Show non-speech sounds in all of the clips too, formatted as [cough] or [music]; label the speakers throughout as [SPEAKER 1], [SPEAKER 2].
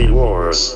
[SPEAKER 1] Movie Wars.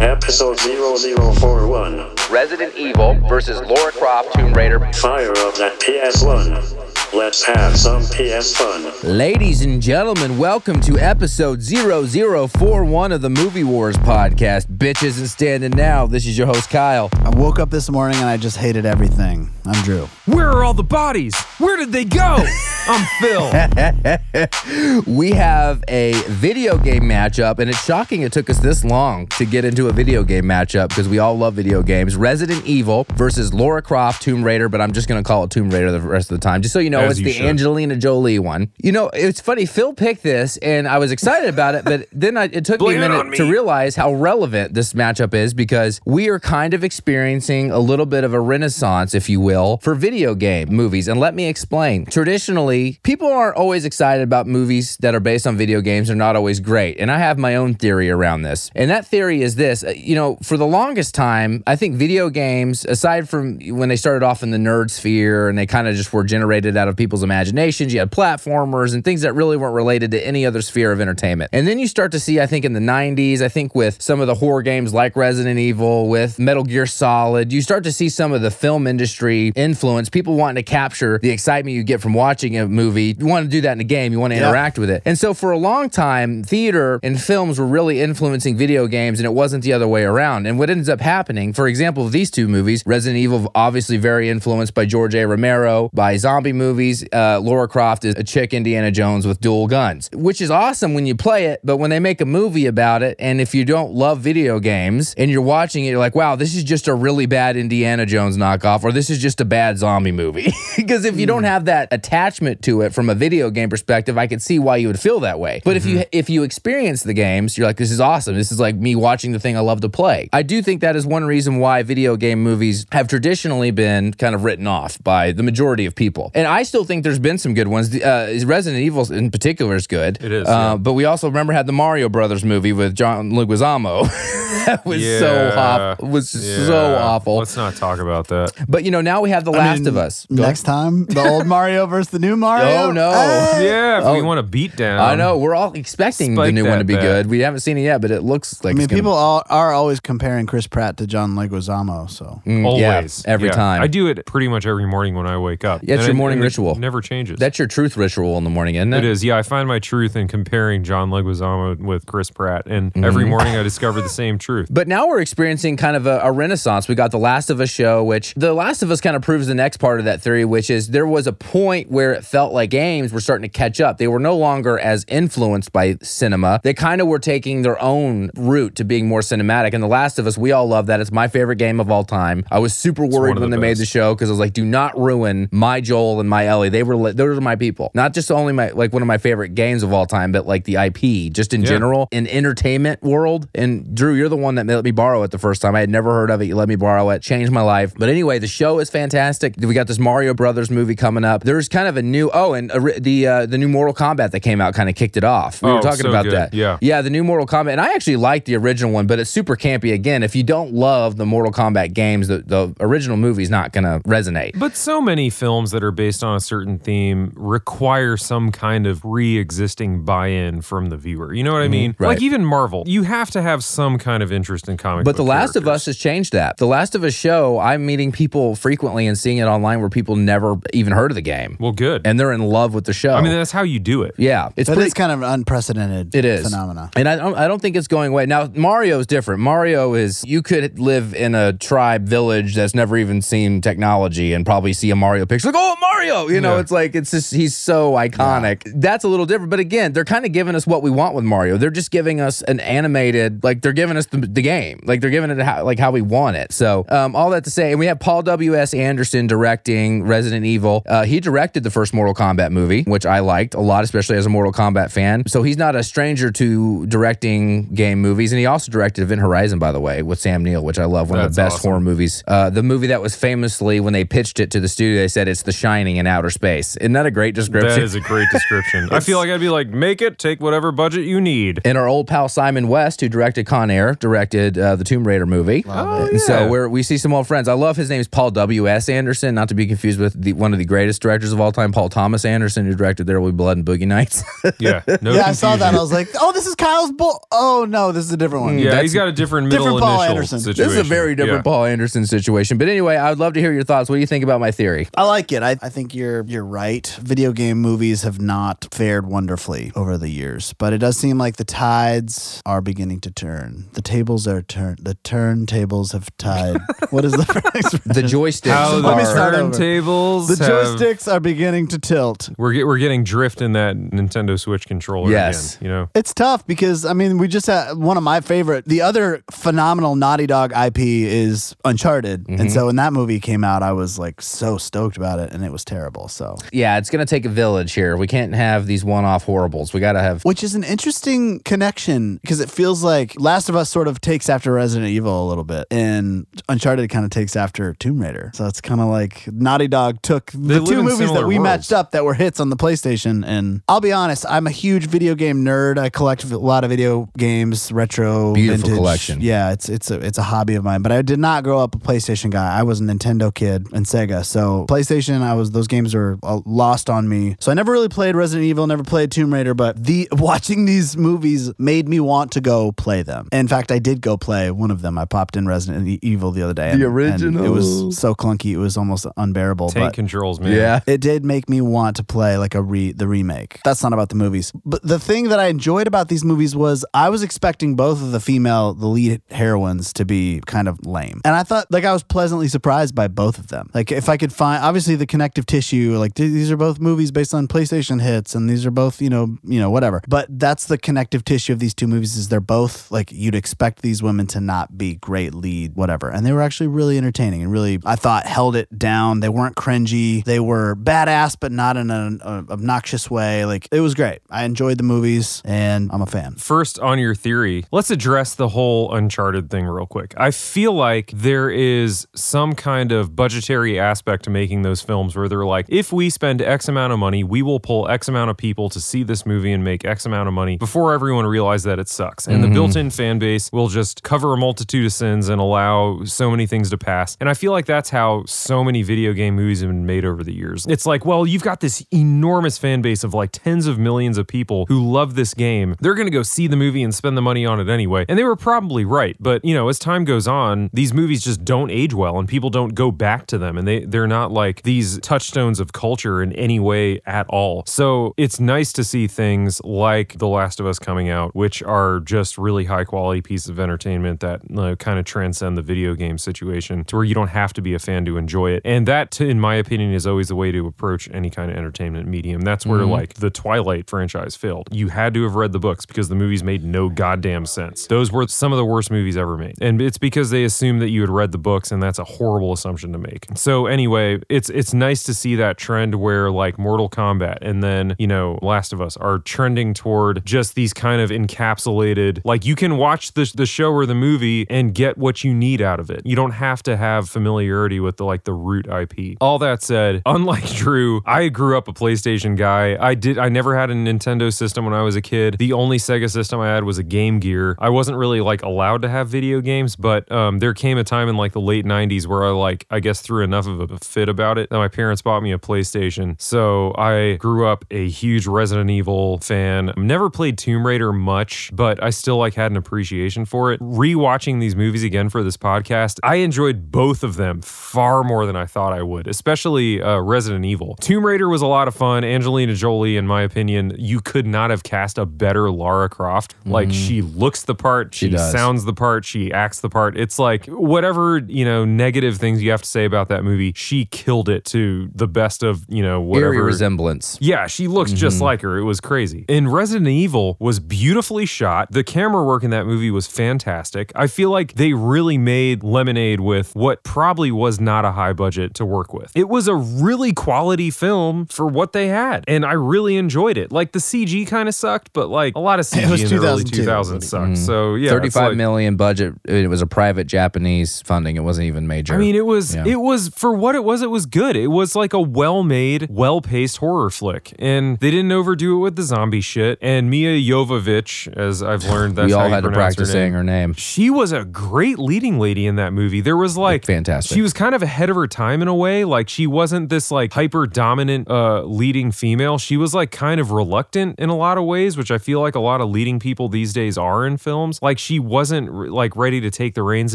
[SPEAKER 1] Episode 0041.
[SPEAKER 2] Resident Evil versus Laura Croft Tomb Raider.
[SPEAKER 1] Fire up that PS1. Let's have some PS fun.
[SPEAKER 3] Ladies and gentlemen, welcome to episode 0041 of the Movie Wars podcast. Bitch isn't standing now. This is your host, Kyle.
[SPEAKER 4] I woke up this morning and I just hated everything. I'm Drew.
[SPEAKER 5] Where are all the bodies? Where did they go? [laughs] I'm Phil. [laughs]
[SPEAKER 3] We have a video game matchup, and it's shocking it took us this long to get into a video game matchup because we all love video games. Resident Evil versus Laura Croft Tomb Raider, but I'm just going to call it Tomb Raider the rest of the time, just so you know
[SPEAKER 5] As
[SPEAKER 3] it's the
[SPEAKER 5] should.
[SPEAKER 3] Angelina Jolie one. You know, it's funny. Phil picked this, and I was excited about it, but [laughs] then I, it took
[SPEAKER 5] Blame
[SPEAKER 3] me a minute to realize how relevant this matchup is because we are kind of experiencing a little bit of a renaissance, if you will, for video game movies. And let me explain. Traditionally, people aren't always excited about movies that are based on video games. They're not always great. And I have my own theory around this. And that theory is this uh, you know, for the longest time, I think video games, aside from when they started off in the nerd sphere and they kind of just were generated out of people's imaginations, you had platformers and things that really weren't related to any other sphere of entertainment. And then you start to see, I think, in the 90s, I think with some of the horror games like Resident Evil, with Metal Gear Solid, you start to see some of the film industry influence, people wanting to capture the excitement you get from watching a movie. You want to do that in a game, you want to
[SPEAKER 4] Yeah.
[SPEAKER 3] interact with it. And so for a long time, theater and films were really influencing video games, and it wasn't the other way around. And what ends up happening, for example, these two movies, Resident Evil, obviously very influenced by George A. Romero, by zombie movies. Uh, Laura Croft is a chick Indiana Jones with dual guns, which is awesome when you play it, but when they make a movie about it, and if you don't love video games and you're watching it, you're like, wow, this is just a really bad Indiana Jones knockoff, or this is just a bad zombie movie. [laughs] because if you don't have that attachment to it from a video game perspective, I could see why you would feel that way. But if you if you experience the games, you're like, this is awesome. This is like me watching the thing I love to play. I do think that is one reason why video game movies have traditionally been kind of written off by the majority of people. And I still think there's been some good ones. The, Uh, Resident Evil in particular is good.
[SPEAKER 5] It is,
[SPEAKER 3] Uh,
[SPEAKER 5] yeah.
[SPEAKER 3] But we also remember had the Mario Brothers movie with John Leguizamo. [laughs] that was so
[SPEAKER 5] Yeah.
[SPEAKER 3] awful. Was so awful.
[SPEAKER 5] Let's not talk about that.
[SPEAKER 3] But you know, now we have The
[SPEAKER 4] I
[SPEAKER 3] Last
[SPEAKER 4] mean,
[SPEAKER 3] of Us. Go
[SPEAKER 4] Next time, the old Mario versus the new Mario.
[SPEAKER 3] Oh, no.
[SPEAKER 4] Hey.
[SPEAKER 5] Yeah, if
[SPEAKER 3] Oh.
[SPEAKER 5] we want to beat down.
[SPEAKER 3] I know we're all expecting the new one to be
[SPEAKER 5] bet.
[SPEAKER 3] good. We haven't seen it yet, but it looks like
[SPEAKER 4] I mean,
[SPEAKER 3] it's gonna-
[SPEAKER 4] people all, are always comparing Chris Pratt to John Leguizamo. So
[SPEAKER 3] Mm,
[SPEAKER 5] Always.
[SPEAKER 3] yeah, every
[SPEAKER 5] Yeah.
[SPEAKER 3] time.
[SPEAKER 5] I do it pretty much every morning when I wake up.
[SPEAKER 3] Yeah, it's
[SPEAKER 5] And
[SPEAKER 3] your morning
[SPEAKER 5] and it
[SPEAKER 3] ritual.
[SPEAKER 5] Never changes.
[SPEAKER 3] That's your truth ritual in the morning, isn't it?
[SPEAKER 5] it is. Yeah, I find my truth in comparing John Leguizamo with Chris Pratt, and mm-hmm. every morning I discover the same truth. [laughs]
[SPEAKER 3] But now we're experiencing kind of a, a renaissance. We got the Last of Us show, which the Last of Us kind of proves the next part of that theory, which is there was a point where it felt like games were starting to catch up. They were no longer as influenced by cinema. They kind of were taking their own route to being more cinematic. And The Last of Us, we all love that. It's my favorite game of all time. I was super worried when
[SPEAKER 5] the
[SPEAKER 3] they made the show because I was like, do not ruin my Joel and my Ellie. They were li- those are my people. Not just only my like one of my favorite games of all time, but like the IP, just in
[SPEAKER 5] Yeah.
[SPEAKER 3] general, in entertainment world. And Drew, you're the one that let me borrow it the first time. I had never heard of it. You let me borrow it, changed my life. But anyway, the show is fantastic. We got this Mario Brothers movie coming up. There's kind of a new oh, and a, the uh, the new Mortal Kombat that came out kind of kicked it off. We were
[SPEAKER 5] Oh,
[SPEAKER 3] talking
[SPEAKER 5] so
[SPEAKER 3] about
[SPEAKER 5] good.
[SPEAKER 3] that.
[SPEAKER 5] Yeah.
[SPEAKER 3] yeah, the new Mortal Kombat, and I actually like the original one, but it's super campy. Again, if you don't love the Mortal Kombat games, the, the original movie's not gonna resonate.
[SPEAKER 5] But so many films that are based on a certain theme require some kind of re-existing buy-in from the viewer. You know what I mean?
[SPEAKER 3] Mm-hmm. right.
[SPEAKER 5] Like even Marvel, you have to have some kind of interest in comic.
[SPEAKER 3] But The
[SPEAKER 5] book
[SPEAKER 3] Last of. Us has changed that. The Last of Us show, I'm meeting people frequently and seeing it online where people never even heard of the game.
[SPEAKER 5] Well, good.
[SPEAKER 3] and they're in love with the show.
[SPEAKER 5] I mean, that's how you do it.
[SPEAKER 3] yeah, it's
[SPEAKER 4] that
[SPEAKER 3] pretty
[SPEAKER 4] is kind of an unprecedented
[SPEAKER 3] It is
[SPEAKER 4] phenomena.
[SPEAKER 3] and I don't. I don't think it's going away. Now Mario is different. Mario is you could live in a tribe village that's never even seen technology and probably see a Mario picture like, oh Mario. You know,
[SPEAKER 5] Yeah.
[SPEAKER 3] it's like it's just he's so iconic. That's a little different. But again, they're kind of giving us what we want with Mario. They're just giving us an animated, like they're giving us the, the game, like they're giving it how, like how we want it. So um, all that to say, and we have Paul W S Anderson directing Resident Evil. Uh, he directed the first Mortal Kombat movie, which I liked a lot, especially as a Mortal Kombat fan. So he's not a stranger to directing game movies, and he also directed Event Horizon, by the way, with Sam Neill, which I love. One of the best
[SPEAKER 5] awesome.
[SPEAKER 3] horror movies. Uh, the movie that was famously when they pitched it to the studio, they said it's The Shining in outer space. Isn't that a great description?
[SPEAKER 5] That is a great [laughs] description. I feel like I'd be like, make it, take whatever budget you need.
[SPEAKER 3] And our old pal Simon West, who directed Con Air, directed uh, the Tomb Raider movie.
[SPEAKER 5] Oh,
[SPEAKER 3] And so
[SPEAKER 5] yeah.
[SPEAKER 3] we're, we see some old friends. I love his name is Paul W. S. Anderson, not to be confused with the, one of the greatest directors of all time, Paul Thomas Anderson, who directed There Will Be Blood and Boogie Nights. [laughs]
[SPEAKER 5] Yeah, no
[SPEAKER 4] yeah, I saw that.
[SPEAKER 5] confusion.
[SPEAKER 4] I was like, oh, this is Kyle's bull. Oh no, this is a different one.
[SPEAKER 5] Yeah,
[SPEAKER 3] That's-
[SPEAKER 5] he's got a different middle
[SPEAKER 4] Different Paul
[SPEAKER 5] initial
[SPEAKER 4] Anderson.
[SPEAKER 5] situation.
[SPEAKER 3] this is a very different
[SPEAKER 5] Yeah.
[SPEAKER 3] Paul Anderson situation. But anyway, I would love to hear your thoughts. What do you think about my theory?
[SPEAKER 4] I like it. I, I think you're you're right. Video game movies have not fared wonderfully over the years, but it does seem like the tides are beginning to turn. The tables are turned. The turntables have tied. [laughs] what is the phrase?
[SPEAKER 3] The joysticks
[SPEAKER 5] How the
[SPEAKER 4] Let me
[SPEAKER 3] are.
[SPEAKER 4] start
[SPEAKER 5] turntables
[SPEAKER 4] the
[SPEAKER 5] have-
[SPEAKER 4] joysticks are beginning to tilt.
[SPEAKER 5] We're get, we're getting drift in that Nintendo Switch controller
[SPEAKER 3] Yes.
[SPEAKER 5] again. You know,
[SPEAKER 4] It's tough because I mean we just had one of my favorite. The other phenomenal Naughty Dog IP is Uncharted,
[SPEAKER 3] Mm-hmm.
[SPEAKER 4] and so when that movie came out, I was like so stoked about it, and it was terrible. So,
[SPEAKER 3] Yeah, it's going to take a village here. We can't have these one off horribles. We got to have.
[SPEAKER 4] which is an interesting connection because it feels like Last of Us sort of takes after Resident Evil a little bit, and Uncharted kind of takes after Tomb Raider. So it's kind of like Naughty Dog took the two movies that we
[SPEAKER 5] worlds.
[SPEAKER 4] matched up that were hits on the PlayStation. And I'll be honest, I'm a huge video game nerd. I collect a lot of video games, retro,
[SPEAKER 3] Beautiful
[SPEAKER 4] vintage.
[SPEAKER 3] collection.
[SPEAKER 4] Yeah, it's it's a it's a hobby of mine. But I did not grow up a PlayStation guy. I was a Nintendo kid and Sega. So PlayStation, I was those games are uh, lost on me. So I never really played Resident Evil, never played Tomb Raider. But the [laughs] watching these movies made me want to go play them. In fact, I did go play one of them. I popped in Resident Evil the other day. and- and it was so clunky. It was almost unbearable.
[SPEAKER 5] tank
[SPEAKER 4] but
[SPEAKER 5] controls, man.
[SPEAKER 3] Yeah.
[SPEAKER 4] it did make me want to play like a re the remake. That's not about the movies. But the thing that I enjoyed about these movies was I was expecting both of the female the lead heroines to be kind of lame. And I thought like I was pleasantly surprised by both of them. Like if I could find obviously the connective tissue like these are both movies based on PlayStation hits and these are both, you know, you know whatever. But that's the connective tissue of these two movies is they're both like you'd expect these women to not be great lead whatever. And they were actually really entertaining and really I thought held it down. They weren't cringy. They were badass but not in an obnoxious way. Like it was great. I enjoyed the movies and I'm a fan.
[SPEAKER 5] First, on your theory, let's address the whole Uncharted thing real quick. I feel like there is some kind of budgetary aspect to making those films where they're like, if we spend X amount of money, we will pull X amount of people to see this movie and make X amount of money before everyone realizes that it sucks. And the mm-hmm. built in fan base will just cover a multitude of sins and allow so many things to pass. And I feel like that's how so many video game movies have been made over the years. It's like, well, you've got this enormous fan base of like tens of millions of people who love this game. They're going to go see the movie and spend the money on it anyway. And they were probably right. But, you know, as time goes on, these movies just don't age well and people don't go back to them. And they, they're not like these touchstones of culture in any way at all. So it's nice to see things like The Last of Us coming out, which are just really high quality pieces of entertainment that kind of transcend the video game situation to where you don't have to be a fan to enjoy it. And that, in my opinion, is always the way to approach any kind of entertainment medium. That's where mm-hmm. like the Twilight franchise failed. You had to have read the books because the movies made no goddamn sense. Those were some of the worst movies ever made. And it's because they assumed that you had read the books and that's a horrible assumption to make. So anyway, it's it's nice to see that trend where like Mortal Kombat and then, you know, Last of Us are trending toward just these kind of encapsulated like you can watch the the show or the movie and get what you need out of it. You don't have to have familiarity with the like the root IP. All that said, [laughs] unlike Drew, I grew up a PlayStation guy. I did I never had a Nintendo system when I was a kid. The only Sega system I had was a Game Gear. I wasn't really like allowed to have video games, but um, there came a time in like the late 90s where I like I guess threw enough of a fit about it that my parents bought me a PlayStation. So I grew up a huge Resident Evil fan. Never played Tomb Raider much, but I still like had an appreciation for it. Rewatching these movies again for this podcast, I enjoyed both of them far more than I thought I would, especially uh, Resident Evil. Tomb Raider was a lot of fun. Angelina Jolie, in my opinion, you could not have cast a better Lara Croft. Like she looks the part, she,
[SPEAKER 3] does.
[SPEAKER 5] sounds the part, she acts the part. It's like whatever, you know, negative things you have to say about that movie, she killed it to the best of, you know, whatever.
[SPEAKER 3] Eerie resemblance.
[SPEAKER 5] Yeah, she looks just
[SPEAKER 3] Mm-hmm.
[SPEAKER 5] like her. It was crazy. And Resident Evil was beautifully shot. The camera work in that movie was fantastic. I feel like they really made lemonade with what probably was not a high budget to work with. It was a really quality film for what they had, and I really enjoyed it. Like the CG kind of sucked, but like a lot of CG in the early
[SPEAKER 4] 2002.
[SPEAKER 5] 2000s sucked. So yeah,
[SPEAKER 3] Thirty-five
[SPEAKER 5] like-
[SPEAKER 3] million budget. It was a private Japanese funding. It wasn't even major.
[SPEAKER 5] I mean, it was
[SPEAKER 3] Yeah.
[SPEAKER 5] it was for what it was. It was good. It was like a well-made, well-paced horror flick, and they didn't overdo it with the zombie shit. And Milla Jovovich, as I've learned, that's
[SPEAKER 3] we
[SPEAKER 5] how
[SPEAKER 3] all
[SPEAKER 5] you
[SPEAKER 3] had to
[SPEAKER 5] pronounce
[SPEAKER 3] practice
[SPEAKER 5] her
[SPEAKER 3] saying
[SPEAKER 5] name.
[SPEAKER 3] her name.
[SPEAKER 5] She was a great leading lady in that movie. There was like
[SPEAKER 3] Fantastic.
[SPEAKER 5] She was kind of ahead of her time in a way. Like she wasn't this like hyper dominant uh, leading female. She was like kind of reluctant in a lot of ways, which I feel like a lot of leading people these days are in films. Like she wasn't re- like ready to take the reins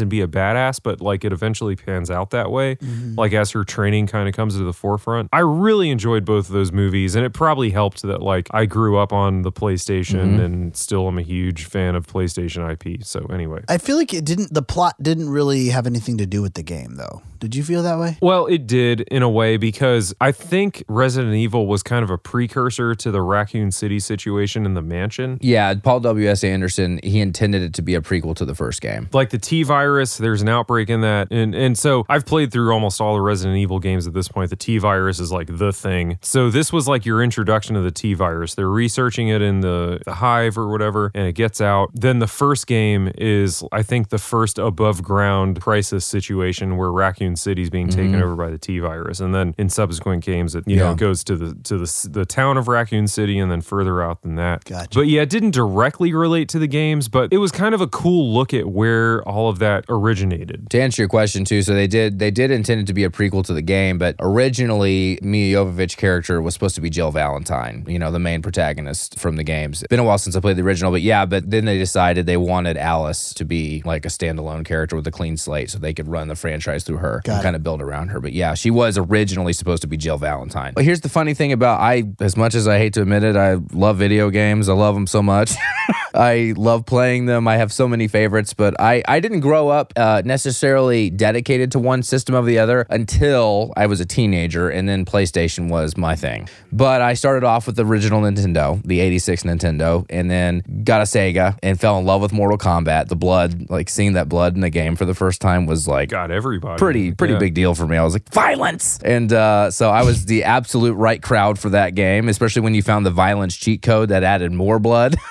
[SPEAKER 5] and be a badass, but like it eventually pans out that way. Like as her training kind of comes to the forefront. I really enjoyed both of those movies, and it probably helped that like I grew up on the PlayStation mm-hmm. and still am a huge fan of PlayStation IP. So anyway.
[SPEAKER 4] I feel like it didn't. The plot didn't really have anything to do with the game, though. Did you feel that way?
[SPEAKER 5] Well, it did in a way because I think Resident Evil was kind of a precursor to the Raccoon City situation in the mansion.
[SPEAKER 3] Yeah, Paul W.S. Anderson, he intended it to be a prequel to the first game.
[SPEAKER 5] Like the T virus, there's an outbreak in that. And and so I've played through almost all the Resident Evil games at this point. The T virus is like the thing. So this was like your introduction to the T virus. They're researching it in the, the hive or whatever, and it gets out. Then the first game is, I think, the first above ground crisis situation where Raccoon City is being taken mm-hmm. over by the T virus. And then in subsequent games, it you know
[SPEAKER 3] Yeah.
[SPEAKER 5] goes to the to the the town of Raccoon City and then further out than that.
[SPEAKER 4] Gotcha.
[SPEAKER 5] But yeah, it didn't directly relate to the games, but it was kind of a cool look at where all of that originated.
[SPEAKER 3] To answer your question too, so they did they did intend it to be a prequel to the game, but originally Milla Jovovich character was supposed to be Jill Valentine, you know, the main protagonist from the games. Been a while since I played the original, but yeah, but then they decided they wanted Alice to be like a standalone character with a clean slate so they could run the franchise through her
[SPEAKER 4] Got
[SPEAKER 3] and
[SPEAKER 4] it.
[SPEAKER 3] kind of build around her. But yeah, she was originally supposed to be Jill Valentine. But here's the funny thing about I as much as I hate to admit it, I love video games. I love them so much. [laughs] I love playing them. I have so many favorites, but I, I didn't grow up uh, necessarily dedicated to one system of the other until I was a teenager, and then PlayStation was my thing. But I started off with the original Nintendo, the 86 Nintendo, and then got a Sega and fell in love with Mortal Kombat. The blood, like seeing that blood in the game for the first time was like
[SPEAKER 5] Got everybody.
[SPEAKER 3] pretty pretty
[SPEAKER 5] Yeah.
[SPEAKER 3] big deal for me. I was like violence, and uh, so I was the absolute right crowd for that game, especially when you found the violence cheat code that added more blood. [laughs]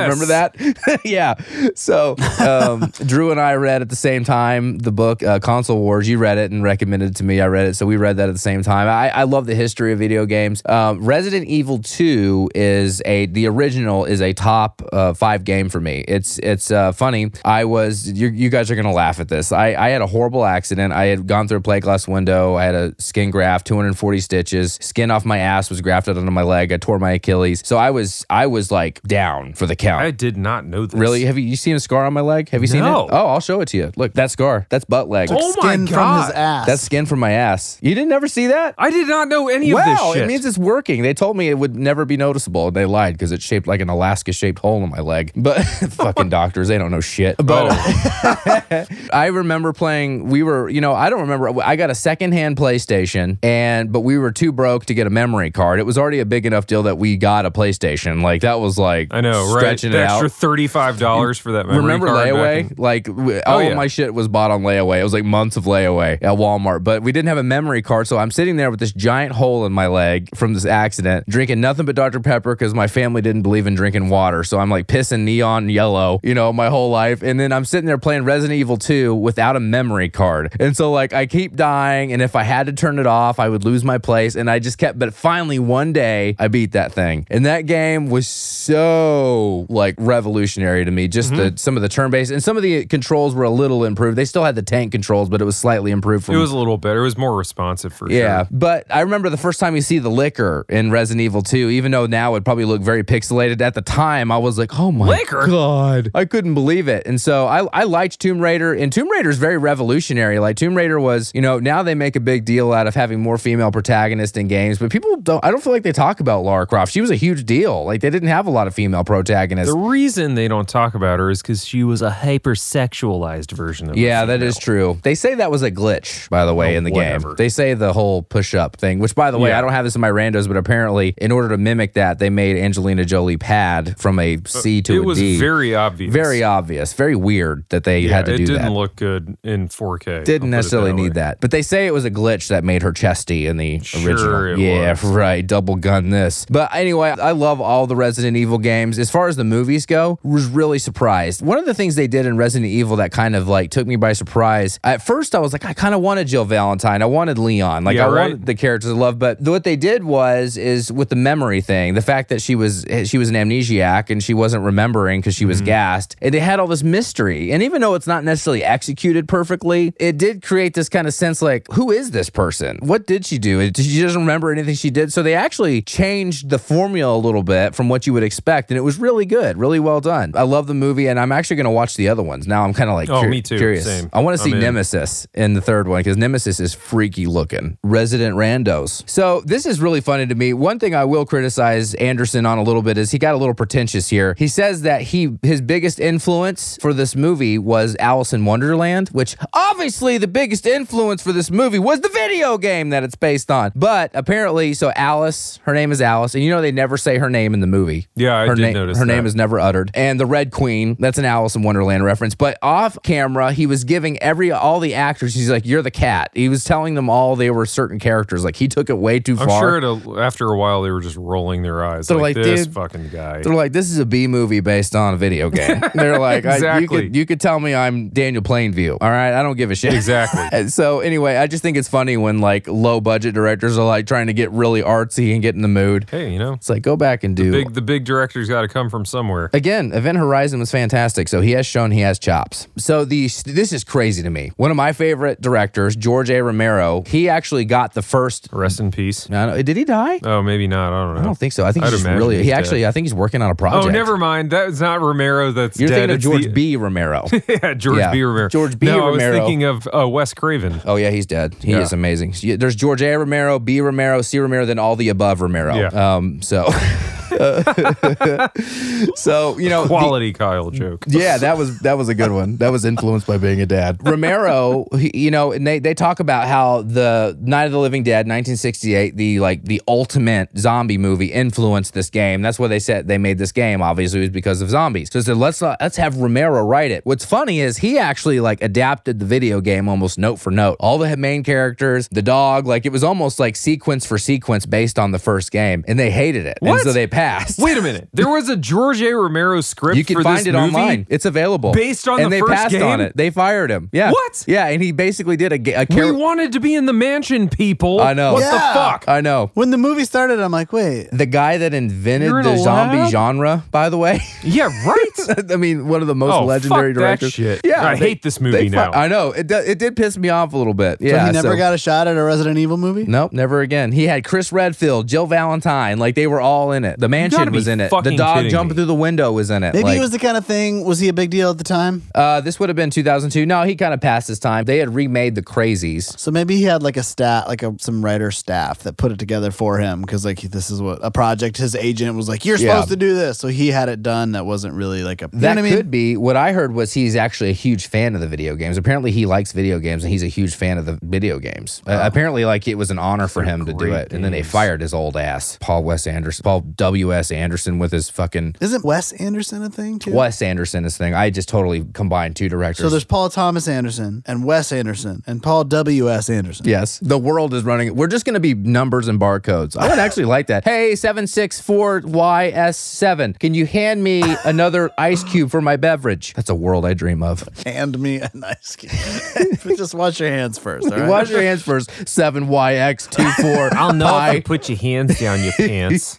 [SPEAKER 5] Yes.
[SPEAKER 3] Remember that? [laughs] yeah. So um, [laughs] Drew and I read at the same time the book uh, Console Wars. You read it and recommended it to me. I read it, so we read that at the same time. I, I love the history of video games. Um, Resident Evil Two is a the original is a top uh, five game for me. It's it's uh, funny. I was you, you guys are gonna laugh at this. I, I had a horrible accident. I had gone through a plate glass window. I had a skin graft, 240 stitches. Skin off my ass was grafted onto my leg. I tore my Achilles. So I was I was like down for the count.
[SPEAKER 5] I did not know this.
[SPEAKER 3] Really? Have you, you seen a scar on my leg? Have you seen
[SPEAKER 5] No.
[SPEAKER 3] it? Oh, I'll show it to you. Look, that scar. That's butt leg.
[SPEAKER 5] Oh my
[SPEAKER 4] Skin from
[SPEAKER 5] God.
[SPEAKER 4] his ass.
[SPEAKER 3] That's skin from my ass. You didn't ever see that?
[SPEAKER 5] I did not know any of this
[SPEAKER 3] Wow,
[SPEAKER 5] shit.
[SPEAKER 3] it means it's working. They told me it would never be noticeable. They lied because it's shaped like an Alaska shaped hole in my leg. But [laughs] fucking doctors, they don't know shit. Oh. But [laughs] I remember playing, we were, you know, I don't remember. I got a secondhand PlayStation and, but we were too broke to get a memory card. It was already a big enough deal that we got a PlayStation. Like that was like,
[SPEAKER 5] I know, right?
[SPEAKER 3] stretching
[SPEAKER 5] The
[SPEAKER 3] it
[SPEAKER 5] extra
[SPEAKER 3] out.
[SPEAKER 5] thirty-five dollars for that memory
[SPEAKER 3] Remember
[SPEAKER 5] card
[SPEAKER 3] layaway?
[SPEAKER 5] in-
[SPEAKER 3] Like w- oh, all
[SPEAKER 5] yeah.
[SPEAKER 3] of my shit was bought on layaway. It was like months of layaway at Walmart, but we didn't have a memory card. So I'm sitting there with this giant hole in my leg from this accident, drinking nothing but Dr. Pepper because my family didn't believe in drinking water. So I'm like pissing neon yellow, you know, my whole life. And then I'm sitting there playing Resident Evil 2 without a memory card. And so like I keep dying. And if I had to turn it off, I would lose my place. And I just kept, but finally one day I beat that thing. And that game was so like revolutionary to me. Just the mm-hmm. some of the turn based and some of the controls were a little improved. They still had the tank controls, but it was slightly improved from
[SPEAKER 5] It was a little better. It was more responsive for sure.
[SPEAKER 3] yeah,
[SPEAKER 5] sure.
[SPEAKER 3] but I remember the first time you see the Licker in Resident Evil 2, even though now it probably look very pixelated. At the time, I was like, oh my
[SPEAKER 5] Licker?
[SPEAKER 3] god, I couldn't believe it. And so I, I liked Tomb Raider, and Tomb Raider is very revolutionary. Like Tomb Raider was, you know, now they make a big deal out of having more female protagonists in games, but people don't. I don't feel like they talk about Lara Croft. She was a huge deal. Like they didn't have a lot of female protagonists.
[SPEAKER 5] The reason they don't talk about her is because she was a hypersexualized version of
[SPEAKER 3] Yeah, that is true. They say that was a glitch, by the way,
[SPEAKER 5] Oh,
[SPEAKER 3] in the
[SPEAKER 5] whatever.
[SPEAKER 3] game. They say the whole push up thing, which, by the way,
[SPEAKER 5] Yeah.
[SPEAKER 3] I don't have this in my randos, but apparently, in order to mimic that, they made Angelina Jolie pad from a uh, C to
[SPEAKER 5] a D.
[SPEAKER 3] It
[SPEAKER 5] was very obvious.
[SPEAKER 3] Very obvious, very weird that they
[SPEAKER 5] Yeah,
[SPEAKER 3] had to do that.
[SPEAKER 5] it didn't look good in 4K.
[SPEAKER 3] didn't
[SPEAKER 5] I'll put it
[SPEAKER 3] necessarily
[SPEAKER 5] that
[SPEAKER 3] need that, but they say it was a glitch that made her chesty in the
[SPEAKER 5] Sure
[SPEAKER 3] original. yeah,
[SPEAKER 5] was. [laughs]
[SPEAKER 3] right. Double gun this. But anyway, I love all the Resident Evil games, as far as the movies go, was really surprised. One of the things they did in Resident Evil that kind of like took me by surprise. At first, I was like, I kind of wanted Jill Valentine. I wanted Leon. Like
[SPEAKER 5] Yeah,
[SPEAKER 3] I
[SPEAKER 5] right.
[SPEAKER 3] wanted the characters I love. But what they did was is with the memory thing, the fact that she was eh, she was an amnesiac and she wasn't remembering because she was mm-hmm. gassed, and they had all this mystery. And even though it's not necessarily executed perfectly, it did create this kind of sense like, who is this person? What did she do? She doesn't remember anything she did. So they actually changed the formula a little bit from what you would expect, and it was really good, really well done. I love the movie, and I'm actually going to watch the other ones. Now I'm kind of like
[SPEAKER 5] Oh,
[SPEAKER 3] cur-
[SPEAKER 5] me too.
[SPEAKER 3] curious.
[SPEAKER 5] Same.
[SPEAKER 3] I want to see
[SPEAKER 5] in.
[SPEAKER 3] Nemesis in the third one because Nemesis is freaky looking. Resident Randos. So this is really funny to me. One thing I will criticize Anderson on a little bit is he got a little pretentious here. He says that he his biggest influence for this movie was Alice in Wonderland, which obviously the biggest influence for this movie was the video game that it's based on. But apparently, so Alice, her name is Alice, and you know they never say her name in the movie.
[SPEAKER 5] Yeah, I
[SPEAKER 3] her
[SPEAKER 5] did
[SPEAKER 3] na-
[SPEAKER 5] notice
[SPEAKER 3] Her name
[SPEAKER 5] that.
[SPEAKER 3] is never uttered. And the Red Queen, that's an Alice in Wonderland reference. But off camera, he was giving every all the actors, he's like, You're the cat. He was telling them all they were certain characters. Like he took it way too
[SPEAKER 5] I'm
[SPEAKER 3] far.
[SPEAKER 5] sure it'll, after a while they were just rolling their eyes.
[SPEAKER 3] They're
[SPEAKER 5] like,
[SPEAKER 3] like,
[SPEAKER 5] this
[SPEAKER 3] dude,
[SPEAKER 5] fucking guy.
[SPEAKER 3] They're like, this is a B movie based on a video [laughs] game. They're like, I- you
[SPEAKER 5] Exactly.
[SPEAKER 3] could you could tell me I'm Daniel Plainview. All right, I don't give a shit.
[SPEAKER 5] Exactly. [laughs]
[SPEAKER 3] So anyway, I just think it's funny when like low budget directors are like trying to get really artsy and get in the mood.
[SPEAKER 5] hey, you know,
[SPEAKER 3] It's like go back and do
[SPEAKER 5] big the big director's got to come from somewhere.
[SPEAKER 3] Again, Event Horizon was fantastic, so he has shown he has chops. So the this is crazy to me. One of my favorite directors, George A. Romero, he actually got the first.
[SPEAKER 5] Rest in peace.
[SPEAKER 3] I don't- did he die?
[SPEAKER 5] Oh, maybe not. I don't know.
[SPEAKER 3] I don't think so. I think
[SPEAKER 5] I'd
[SPEAKER 3] he's really. He
[SPEAKER 5] dead.
[SPEAKER 3] actually, I think he's working on a project.
[SPEAKER 5] Oh, never mind. That's not Romero. That's
[SPEAKER 3] You're
[SPEAKER 5] dead.
[SPEAKER 3] thinking of
[SPEAKER 5] It's
[SPEAKER 3] George
[SPEAKER 5] the-
[SPEAKER 3] B. [laughs] Romero.
[SPEAKER 5] yeah, George
[SPEAKER 3] Yeah.
[SPEAKER 5] B. Romero.
[SPEAKER 3] George B.
[SPEAKER 5] No, I
[SPEAKER 3] Romero.
[SPEAKER 5] was thinking of uh, Wes Craven.
[SPEAKER 3] Oh yeah, he's dead. He
[SPEAKER 5] Yeah.
[SPEAKER 3] is amazing. There's George A. Romero, B. Romero, C. Romero, then all the above Romero.
[SPEAKER 5] Yeah.
[SPEAKER 3] Um. So. [laughs] [laughs] so you know the-
[SPEAKER 5] Quality Kyle joke.
[SPEAKER 3] Yeah, that was that was a good one. That was influenced by being a dad. Romero, he, you know, and they they talk about how the Night of the Living Dead, 1968, the like the ultimate zombie movie influenced this game. That's why they said they made this game. Obviously, was because of zombies. So they said let's uh, let's have Romero write it. What's funny is he actually like adapted the video game almost note for note. All the main characters, the dog, like it was almost like sequence for sequence based on the first game, and they hated it, and
[SPEAKER 5] What?
[SPEAKER 3] so they passed.
[SPEAKER 5] Wait a minute. There was a George A. Romero script
[SPEAKER 3] You can
[SPEAKER 5] for
[SPEAKER 3] find
[SPEAKER 5] this
[SPEAKER 3] it
[SPEAKER 5] movie?
[SPEAKER 3] online. It's available.
[SPEAKER 5] Based on
[SPEAKER 3] and
[SPEAKER 5] the
[SPEAKER 3] they
[SPEAKER 5] first
[SPEAKER 3] passed on it. They fired him. Yeah.
[SPEAKER 5] What?
[SPEAKER 3] Yeah, and he basically did a, ga- a
[SPEAKER 5] We wanted to be in the mansion, people.
[SPEAKER 3] I know.
[SPEAKER 5] What
[SPEAKER 4] Yeah.
[SPEAKER 5] the fuck?
[SPEAKER 3] I know.
[SPEAKER 4] When the movie started, I'm like, wait,
[SPEAKER 3] The guy that invented
[SPEAKER 5] in
[SPEAKER 3] the zombie
[SPEAKER 5] lab?
[SPEAKER 3] genre, by the way.
[SPEAKER 5] Yeah, right. [laughs]
[SPEAKER 3] I mean, one of the most
[SPEAKER 5] Oh,
[SPEAKER 3] legendary
[SPEAKER 5] fuck that
[SPEAKER 3] directors.
[SPEAKER 5] shit.
[SPEAKER 3] Yeah,
[SPEAKER 5] I hate this movie
[SPEAKER 3] they fi-
[SPEAKER 5] now.
[SPEAKER 3] I know it. do- It did piss me off a little bit.
[SPEAKER 4] so
[SPEAKER 3] Yeah,
[SPEAKER 4] he never
[SPEAKER 3] so-
[SPEAKER 4] got a shot at a Resident Evil movie?
[SPEAKER 3] Nope, never again. He had Chris Redfield, Jill Valentine, like they were all in it. The mansion was in it. The dog
[SPEAKER 5] kidding
[SPEAKER 3] jumping
[SPEAKER 5] me.
[SPEAKER 3] through the window was in it.
[SPEAKER 4] Maybe
[SPEAKER 3] like,
[SPEAKER 4] it was the kind of thing. Was he a big deal at the time?
[SPEAKER 3] uh, this would have been 2002. No, he kind of passed his time. They had remade the Crazies.
[SPEAKER 4] So maybe he had like a stat, like a some writer staff that put it together for him because like this is what a project. His agent was like, "You're
[SPEAKER 3] Yeah.
[SPEAKER 4] supposed to do this," so he had it done. That wasn't really like a. You
[SPEAKER 3] That
[SPEAKER 4] know what I mean?
[SPEAKER 3] could be. What I heard was he's actually a huge fan of the video games. Apparently, he likes video games and he's a huge fan of the video games. Uh, apparently, like it was an honor for him to do
[SPEAKER 5] great
[SPEAKER 3] it, and then they fired his old ass, Paul Wes Anderson, Paul W S Anderson, with his fucking
[SPEAKER 4] Isn't Wes Anderson a thing too?
[SPEAKER 3] Wes Anderson. is a thing. I just totally combined two directors.
[SPEAKER 4] So there's Paul Thomas Anderson and Wes Anderson and Paul W S Anderson.
[SPEAKER 3] Yes, the world is running. We're just going to be numbers and barcodes. I would actually like that. Hey, seven six four YS seven. Can you hand me another [laughs] ice cube for my beverage? That's a world I dream of.
[SPEAKER 4] Hand me a nice. cube. [laughs] just wash your hands first. All right.
[SPEAKER 3] Wash your hands first. Seven YX two four. [laughs]
[SPEAKER 5] I'll know if
[SPEAKER 3] pi.
[SPEAKER 5] you put your hands down your pants.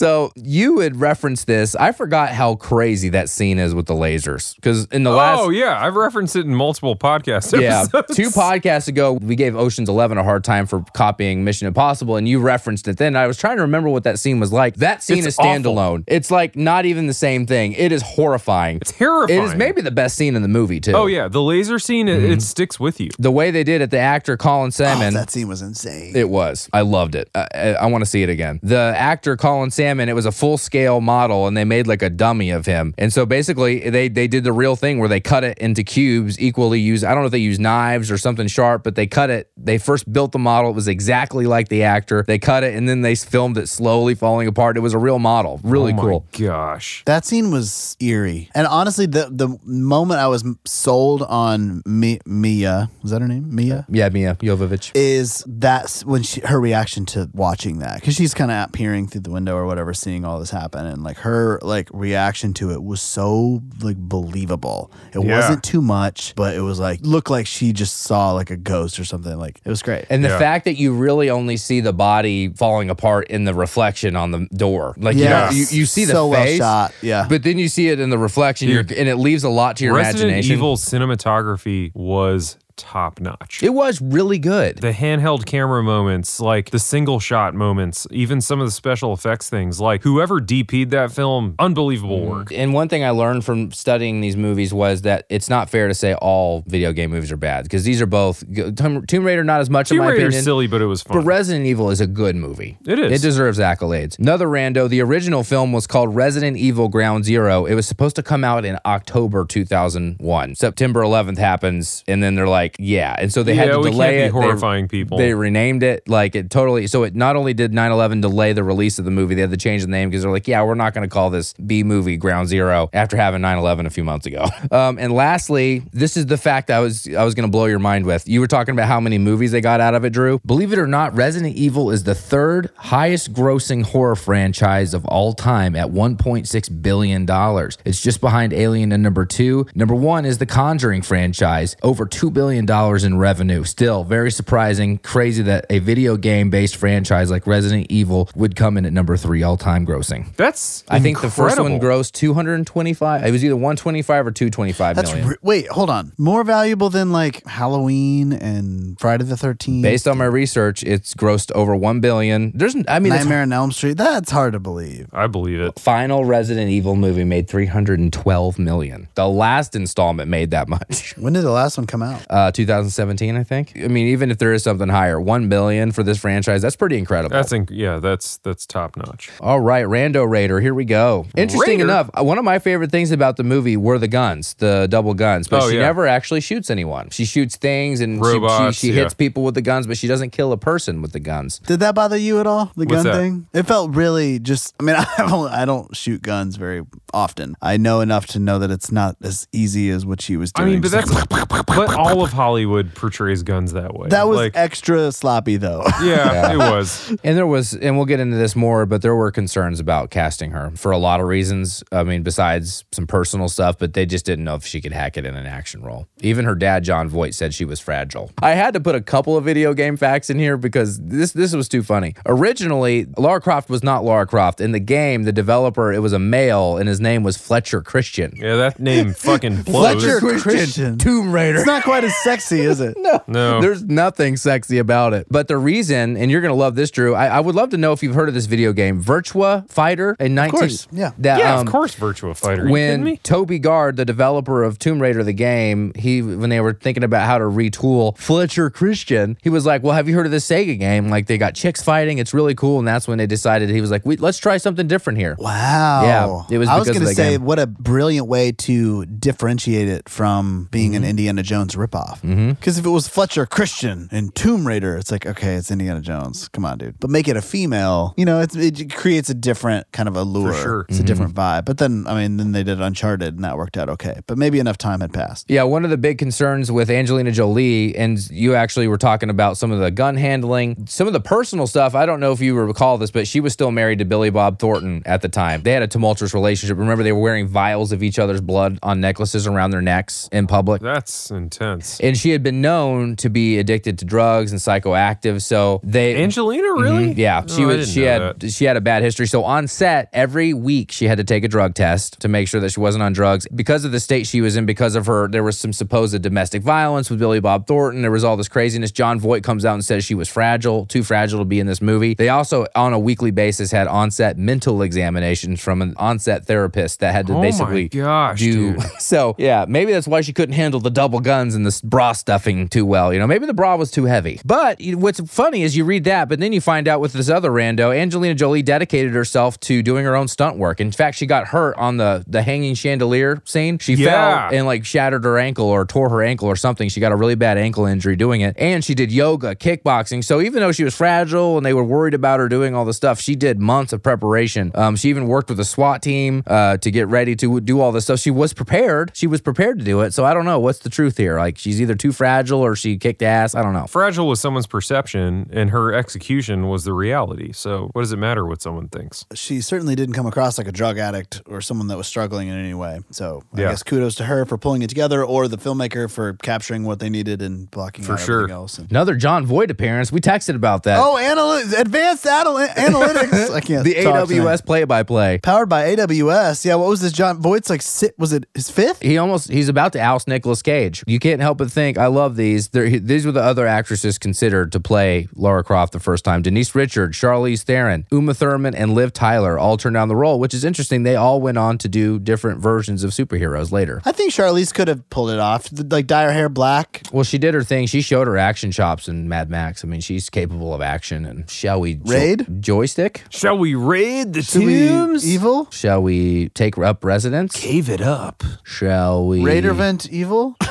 [SPEAKER 3] So you had referenced this. I forgot how crazy that scene is with the lasers because in the last.
[SPEAKER 5] oh yeah, I've referenced it in multiple podcasts.
[SPEAKER 3] Yeah, two podcasts ago, we gave Ocean's Eleven a hard time for copying Mission Impossible, and you referenced it. Then I was trying to remember what that scene was like. That scene
[SPEAKER 5] It's
[SPEAKER 3] is standalone. It's like not even the same thing. It is horrifying.
[SPEAKER 5] It's terrifying.
[SPEAKER 3] It is maybe the best scene in the movie too.
[SPEAKER 5] Oh yeah, the laser scene it,
[SPEAKER 3] Mm-hmm.
[SPEAKER 5] it sticks with you.
[SPEAKER 3] the way they did it. The actor Colin
[SPEAKER 4] Oh,
[SPEAKER 3] Salmon.
[SPEAKER 4] that scene was insane.
[SPEAKER 3] It was. I loved it. I, I, I want to see it again. The actor Colin Salmon, it was a full scale model, and they made like a dummy of him. And so basically, they they did the real thing where they cut it into cubes, equally use. I don't know if they use knives or something sharp, but they cut it. They first built the model. It was exactly like the actor. They cut it, and then they filmed it slowly falling apart. It was a real model. Really
[SPEAKER 5] oh my
[SPEAKER 3] cool.
[SPEAKER 5] gosh.
[SPEAKER 4] That scene was eerie, and honestly, the the moment I was sold on Mi- Mia, was that her name? Mia
[SPEAKER 3] Yeah, Milla Jovovich.
[SPEAKER 4] is that's when she her reaction to watching that because she's kind of peering through the window or whatever. Whatever, seeing all this happen, and like her like reaction to it was so like believable. It
[SPEAKER 5] Yeah.
[SPEAKER 4] wasn't too much, but it was like looked like she just saw like a ghost or something. Like it was great.
[SPEAKER 3] And the
[SPEAKER 5] Yeah.
[SPEAKER 3] fact that you really only see the body falling apart in the reflection on the door, like you, know, you, you see the
[SPEAKER 4] So well
[SPEAKER 3] face,
[SPEAKER 4] shot, yeah.
[SPEAKER 3] but then you see it in the reflection, you're, and it leaves a lot to your
[SPEAKER 5] Resident
[SPEAKER 3] imagination.
[SPEAKER 5] Evil cinematography was top notch.
[SPEAKER 3] It was really good.
[SPEAKER 5] the handheld camera moments, like the single shot moments, even some of the special effects things, like whoever DP'd that film, unbelievable work.
[SPEAKER 3] And one thing I learned from studying these movies was that it's not fair to say all video game movies are bad because these are both Tomb Tomb Raider not as much in
[SPEAKER 5] Tomb
[SPEAKER 3] opinion.
[SPEAKER 5] silly, but it was fun.
[SPEAKER 3] But Resident Evil is a good movie.
[SPEAKER 5] It is.
[SPEAKER 3] It deserves accolades. Another rando, the original film was called Resident Evil Ground Zero. It was supposed to come out in October 2001. September 11th happens, and then they're like, yeah. And so they had to delay it. They-
[SPEAKER 5] horrifying people.
[SPEAKER 3] They renamed it. Like it totally. So it not only did 9 11 delay the release of the movie, they had to change the name because they're like, yeah, we're not going to call this B movie Ground Zero after having 9 11 a few months ago. [laughs] Um, and lastly, this is the fact I was I was going to blow your mind with. You were talking about how many movies they got out of it, Drew. Believe it or not, Resident Evil is the third highest grossing horror franchise of all time at 1.6 billion dollars. It's just behind Alien and number two. Number one is the Conjuring franchise, over two billion dollars in revenue. Still very surprising, crazy that a video game based franchise like Resident Evil would come in at number three all time grossing.
[SPEAKER 5] That's
[SPEAKER 3] I think the first one grossed 225. It was either 125 or 225
[SPEAKER 4] That's re- wait, hold on. More valuable than like Halloween and Friday the Thirteenth.
[SPEAKER 3] Based on my research, it's grossed over 1 billion. There's I mean it's
[SPEAKER 4] Nightmare on Elm Street. That's hard to believe.
[SPEAKER 5] I believe it.
[SPEAKER 3] final Resident Evil movie made 312 million. The last installment made that much.
[SPEAKER 4] When did the last one come out?
[SPEAKER 3] Uh, 2017, I think. I mean, even if there is something higher, 1 billion for this franchise, that's pretty incredible.
[SPEAKER 5] That's inc- yeah, that's that's top notch.
[SPEAKER 3] All right, Rando Raider, here we go. Interesting
[SPEAKER 5] Raider?
[SPEAKER 3] enough, uh, one of my favorite things about the movie were the guns, the double guns, but
[SPEAKER 5] Oh,
[SPEAKER 3] she
[SPEAKER 5] yeah.
[SPEAKER 3] never actually shoots anyone. She shoots things and she-
[SPEAKER 5] Robots,
[SPEAKER 3] she, she,
[SPEAKER 5] yeah.
[SPEAKER 3] hits people with the guns, but she doesn't kill a person with the guns.
[SPEAKER 4] Did that bother you at all? The
[SPEAKER 5] What's
[SPEAKER 4] gun
[SPEAKER 5] that?
[SPEAKER 4] thing? It felt really just. I mean, [laughs] I don't, I don't shoot guns very often. I know enough to know that it's not as easy as what she was doing.
[SPEAKER 5] I
[SPEAKER 4] doing.
[SPEAKER 5] mean, but that's but all of Hollywood portrays guns that way.
[SPEAKER 4] that was
[SPEAKER 5] like
[SPEAKER 4] extra sloppy though. [laughs] [laughs]
[SPEAKER 5] yeah, it was.
[SPEAKER 3] And there was, and we'll get into this more, but there were concerns about casting her for a lot of reasons. I mean, besides some personal stuff, but they just didn't know if she could hack it in an action role. Even her dad, Jon Voight, said she was fragile. I had to put a couple of video game facts in here because this this was too funny. Originally, Lara Croft was not Lara Croft. In the game, the developer, it was a male, and his name was Fletcher Christian.
[SPEAKER 5] Yeah, that name [laughs] fucking blows.
[SPEAKER 4] Fletcher Christian.
[SPEAKER 3] Tomb Raider.
[SPEAKER 4] It's not quite as sexy, is it? [laughs]
[SPEAKER 5] No. No.
[SPEAKER 3] There's nothing sexy about it. But the reason, and you're gonna love this, Drew. I, I would love to know if you've heard of this video game, Virtua Fighter, in 19.
[SPEAKER 4] course, yeah.
[SPEAKER 3] That,
[SPEAKER 5] yeah,
[SPEAKER 3] um,
[SPEAKER 5] of course, Virtua Fighter. Are you
[SPEAKER 3] When
[SPEAKER 5] me?
[SPEAKER 3] Toby Gard, the developer of Tomb Raider, the game, he when they were thinking about how to retool Fletcher Christian, he was like, "Well, have you heard of this Sega game? Like they got chicks fighting. It's really cool." And that's when they decided he was like, we, "Let's try something different here."
[SPEAKER 4] Wow.
[SPEAKER 3] Yeah, it was
[SPEAKER 4] I was
[SPEAKER 3] because of
[SPEAKER 4] gonna say,
[SPEAKER 3] game.
[SPEAKER 4] what a brilliant way to differentiate it from being
[SPEAKER 3] Mm-hmm.
[SPEAKER 4] an Indiana Jones ripoff. Because if it was Fletcher Christian and Tomb Raider, it's like, okay, it's Indiana Jones. Come on, dude. But make it a female, you know, it's, it creates a different kind of allure.
[SPEAKER 5] sure.
[SPEAKER 4] It's
[SPEAKER 3] Mm-hmm.
[SPEAKER 4] a different vibe. But then, I mean, then they did Uncharted and that worked out okay. But maybe enough time had passed.
[SPEAKER 3] Yeah, one of the big concerns with Angelina Jolie, and you actually were talking about some of the gun handling, some of the personal stuff. I don't know if you recall this, but she was still married to Billy Bob Thornton at the time. They had a tumultuous relationship. Remember, they were wearing vials of each other's blood on necklaces around their necks in public.
[SPEAKER 5] That's intense.
[SPEAKER 3] And she had been known to be addicted to drugs and psychoactive. So they
[SPEAKER 5] Angelina, really?
[SPEAKER 3] Mhm, Yeah,
[SPEAKER 5] Oh,
[SPEAKER 3] she
[SPEAKER 5] I
[SPEAKER 3] was. She had
[SPEAKER 5] that.
[SPEAKER 3] she had a bad history. So on set, every week she had to take a drug test to make sure that she wasn't on drugs because of the state she was in. Because of her, there was some supposed domestic violence with Billy Bob Thornton. There was all this craziness. Jon Voight comes out and says she was fragile, too fragile to be in this movie. They also, on a weekly basis, had on-set mental examinations from an on-set therapist that had to
[SPEAKER 5] Oh
[SPEAKER 3] basically
[SPEAKER 5] gosh,
[SPEAKER 3] do.
[SPEAKER 5] dude. [laughs]
[SPEAKER 3] So yeah, maybe that's why she couldn't handle the double guns and the bra stuffing too well. You know, maybe the bra was too heavy. But what's funny is you read that, but then you find out with this other rando, Angelina Jolie dedicated herself to doing her own stunt work. In fact, she got hurt on the the hanging chandelier scene. She
[SPEAKER 5] Yeah.
[SPEAKER 3] fell and like shattered her ankle or tore her ankle or something. She got a really bad ankle injury doing it, and she did yoga, kickboxing. So even though she was fragile and they were worried about her doing all the stuff, she did months of preparation. Um, she even worked with a SWAT team. Uh, uh, to get ready to do all this stuff. She was prepared. She was prepared to do it. So I don't know what's the truth here. Like she's either too fragile or she kicked ass. I don't know.
[SPEAKER 5] Fragile was someone's perception, and her execution was the reality. So, what does it matter what someone thinks?
[SPEAKER 4] She certainly didn't come across like a drug addict or someone that was struggling in any way. So I
[SPEAKER 5] Yeah.
[SPEAKER 4] guess kudos to her for pulling it together, or the filmmaker for capturing what they needed and blocking
[SPEAKER 5] For
[SPEAKER 4] out
[SPEAKER 5] sure.
[SPEAKER 4] everything else. And-
[SPEAKER 3] Another Jon Voight appearance. We texted about that.
[SPEAKER 4] oh, analy- advanced anal- analytics. [laughs] I can't.
[SPEAKER 3] the. AWS play by play.
[SPEAKER 4] Powered by AWS. Yeah, what was this? Jon Voight's like, si- was it his fifth?
[SPEAKER 3] He almost he's about to oust Nicolas Cage. You can't help but think I love these. They're, these were the other actresses considered to play Laura Croft the first time. Denise Richards, Charlize Theron, Uma Thurman, and Liv Tyler all turned down the role, which is interesting. They all went on to do different versions of superheroes later.
[SPEAKER 4] I think Charlize could have pulled it off. Like dye her hair black.
[SPEAKER 3] Well, she did her thing. She showed her action chops in Mad Max. I mean, she's capable of action. And shall we jo-
[SPEAKER 4] Raid?
[SPEAKER 3] joystick?
[SPEAKER 5] Shall we raid the
[SPEAKER 4] Should we-
[SPEAKER 5] tombs?
[SPEAKER 4] evil?
[SPEAKER 3] Shall we take up residence?
[SPEAKER 5] Cave it up.
[SPEAKER 3] Shall we?
[SPEAKER 4] Raider vent evil? [laughs]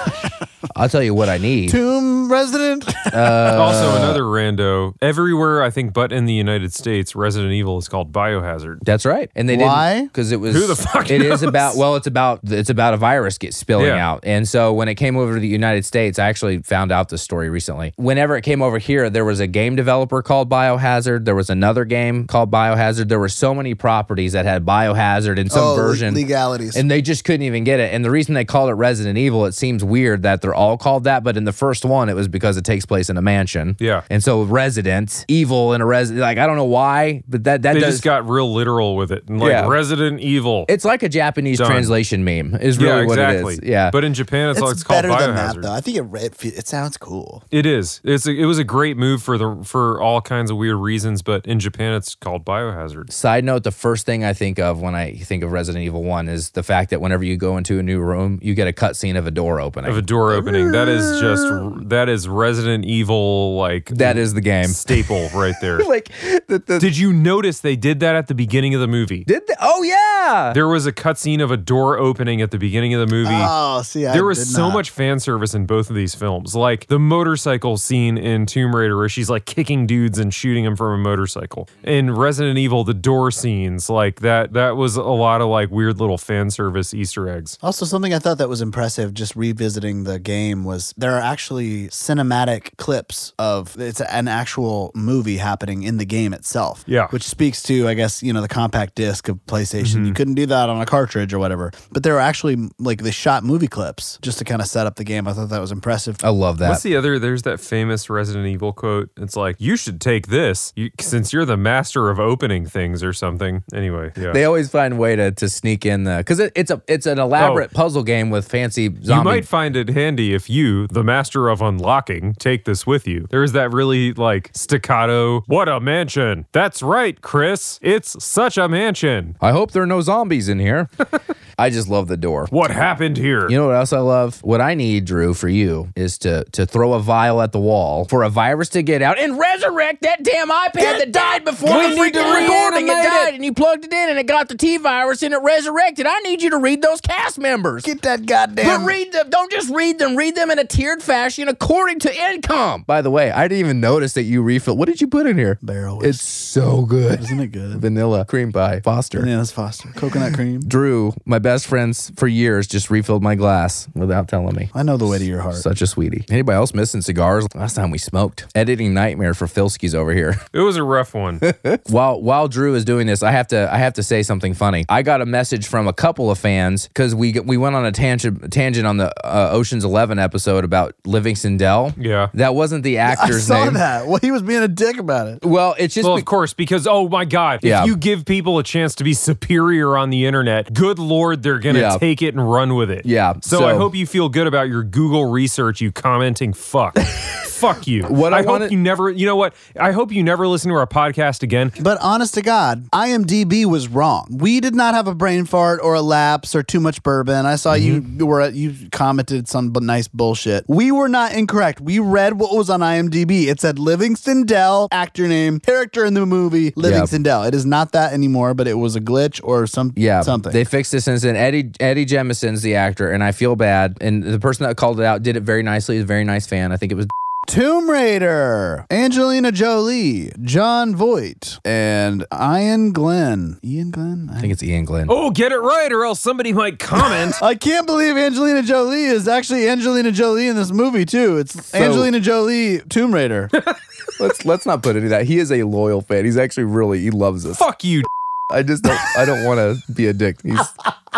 [SPEAKER 3] I'll tell you what I need.
[SPEAKER 4] Tomb resident?
[SPEAKER 5] Uh, also, another rando. Everywhere, I think, but in the United States, Resident Evil is called Biohazard.
[SPEAKER 3] That's right. And they
[SPEAKER 4] Why?
[SPEAKER 3] didn't because it was
[SPEAKER 5] Who the fuck
[SPEAKER 3] It is
[SPEAKER 5] knows?
[SPEAKER 3] about well, it's about it's about a virus get spilling
[SPEAKER 5] Yeah.
[SPEAKER 3] out. And so when it came over to the United States, I actually found out this story recently. Whenever it came over here, there was a game developer called Biohazard. There was another game called Biohazard. There were so many properties that had Biohazard in some
[SPEAKER 4] oh,
[SPEAKER 3] version.
[SPEAKER 4] legalities.
[SPEAKER 3] And they just couldn't even get it. And the reason they called it Resident Evil, it seems weird that they're all called that, but in the first one, it was because it takes place in a mansion.
[SPEAKER 5] Yeah.
[SPEAKER 3] And so Resident Evil in a resident, like I don't know why, but that that
[SPEAKER 5] They
[SPEAKER 3] does
[SPEAKER 5] just got real literal with it. And like
[SPEAKER 3] Yeah.
[SPEAKER 5] Resident Evil.
[SPEAKER 3] it's like a Japanese
[SPEAKER 5] Done.
[SPEAKER 3] translation meme. Is really
[SPEAKER 5] yeah,
[SPEAKER 3] what
[SPEAKER 5] exactly.
[SPEAKER 3] it is. Yeah.
[SPEAKER 5] But in Japan, it's,
[SPEAKER 4] it's
[SPEAKER 5] like it's called
[SPEAKER 4] better than that,
[SPEAKER 5] Biohazard.
[SPEAKER 4] though. I think it, it, it sounds cool.
[SPEAKER 5] It is. It's a, it was a great move for the for all kinds of weird reasons, but in Japan it's called Biohazard.
[SPEAKER 3] Side note: the first thing I think of when I think of Resident Evil One is the fact that whenever you go into a new room, you get a cutscene of a door opening.
[SPEAKER 5] Of a door opening. That is just that is Resident Evil like
[SPEAKER 3] that is the game.
[SPEAKER 5] staple right [laughs] there.
[SPEAKER 3] like the, the
[SPEAKER 5] Did you notice they did that at the beginning of the movie?
[SPEAKER 3] did the, oh yeah.
[SPEAKER 5] There was a cutscene of a door opening at the beginning of the movie.
[SPEAKER 4] Oh, see, I
[SPEAKER 5] there was
[SPEAKER 4] did
[SPEAKER 5] so
[SPEAKER 4] not.
[SPEAKER 5] much fan service in both of these films. Like the motorcycle scene in Tomb Raider where she's like kicking dudes and shooting them from a motorcycle. In Resident Evil, the door scenes, like that that was a lot of like weird little fan service Easter eggs.
[SPEAKER 4] Also, something I thought that was impressive just revisiting the game was there are actually cinematic clips of it's an actual movie happening in the game itself.
[SPEAKER 5] Yeah.
[SPEAKER 4] Which speaks to, I guess, you know, the compact disc of PlayStation. Mm-hmm. You couldn't do that on a cartridge or whatever. But there are actually like they shot movie clips just to kind of set up the game. I thought that was impressive.
[SPEAKER 3] I love that.
[SPEAKER 5] What's the other? There's that famous Resident Evil quote. It's like, you should take this you, since you're the master of opening things or something. Anyway, yeah.
[SPEAKER 3] they always find a way to, to sneak in the because it, it's a it's an elaborate oh. puzzle game with fancy
[SPEAKER 5] You might find it handy if you, the master of unlocking, take this with you. There's that really like staccato, what a mansion. That's right, Chris. It's such a mansion.
[SPEAKER 3] I hope there are no zombies in here. [laughs] I just love the door.
[SPEAKER 5] What happened here?
[SPEAKER 3] You know what else I love? What I need, Drew, for you is to to throw a vial at the wall for a virus to get out and resurrect that damn iPad that died before
[SPEAKER 5] We
[SPEAKER 3] the
[SPEAKER 5] need to
[SPEAKER 3] freaking recording. It
[SPEAKER 5] reanimate it.
[SPEAKER 3] and you plugged it in, and it got the T virus, and it resurrected. I need you to read those cast members.
[SPEAKER 4] Get that goddamn.
[SPEAKER 3] But read them. Don't just read them. Read them in a tiered fashion according to income. By the way, I didn't even notice that you refilled. What did you put in here?
[SPEAKER 4] Barrel
[SPEAKER 3] It's so good.
[SPEAKER 4] Isn't it good?
[SPEAKER 3] Vanilla cream pie, Foster.
[SPEAKER 4] Bananas Foster. Coconut cream.
[SPEAKER 3] Drew, my best friends for years, just refilled my glass without telling me.
[SPEAKER 4] I know the way to your heart.
[SPEAKER 3] Such a sweetie. Anybody else missing cigars? Last time we smoked. Editing nightmare for Filski's over here. [laughs]
[SPEAKER 5] It was a rough one. [laughs]
[SPEAKER 3] while while Drew is doing this, I have to I have to say something funny. I got a message from a couple of fans because we we went on a tangent tangent on the uh, Ocean's Eleven episode about Livingston Dell.
[SPEAKER 5] Yeah.
[SPEAKER 3] that wasn't the
[SPEAKER 4] I
[SPEAKER 3] actor's
[SPEAKER 4] saw
[SPEAKER 3] name.
[SPEAKER 4] that. Well, he was being a dick about it.
[SPEAKER 3] Well, it's just
[SPEAKER 5] Well,
[SPEAKER 3] be-
[SPEAKER 5] of course, because oh my God,
[SPEAKER 3] Yeah.
[SPEAKER 5] if you give people a chance to be superior on the internet, good lord, they're gonna
[SPEAKER 3] Yeah.
[SPEAKER 5] take it and run with it.
[SPEAKER 3] Yeah,
[SPEAKER 5] So,
[SPEAKER 3] so-
[SPEAKER 5] I hope you feel good about your Google research. You commenting fuck, [laughs] fuck you.
[SPEAKER 3] What I
[SPEAKER 5] I, hope you never. You know what? I hope you never listen to our podcast again.
[SPEAKER 4] But honest to God, IMDb was wrong. We did not have a brain fart or a lapse or too much bourbon. I saw
[SPEAKER 3] Mm-hmm.
[SPEAKER 4] you were you commented some nice bullshit. We were not incorrect. We read what was on IMDb. It said Livingston Dell, actor name, character in the movie, Livingston Dell. It is not that anymore, but it was a glitch or some
[SPEAKER 3] Yeah,
[SPEAKER 4] something.
[SPEAKER 3] They fixed this since then. Eddie Eddie Jemison's the actor, and I feel bad. And the person that called it out did it very nicely. He's a very nice fan. I think it was
[SPEAKER 4] Tomb Raider, Angelina Jolie, Jon Voight, and Iain Glen. Iain Glen?
[SPEAKER 3] I think it's Iain Glen.
[SPEAKER 5] Oh, get it right, or else somebody might comment. [laughs]
[SPEAKER 4] I can't believe Angelina Jolie is actually Angelina Jolie in this movie too. It's Angelina Jolie Tomb Raider. [laughs]
[SPEAKER 3] Let's let's not put any of that. He is a loyal fan. He's actually really he loves us.
[SPEAKER 5] Fuck you.
[SPEAKER 3] I just don't I don't want to be a dick. He's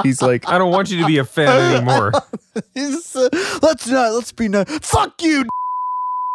[SPEAKER 3] he's like
[SPEAKER 5] I don't want you to be a fan anymore. [laughs]
[SPEAKER 4] He's, uh, let's not. Let's be nice. Fuck you.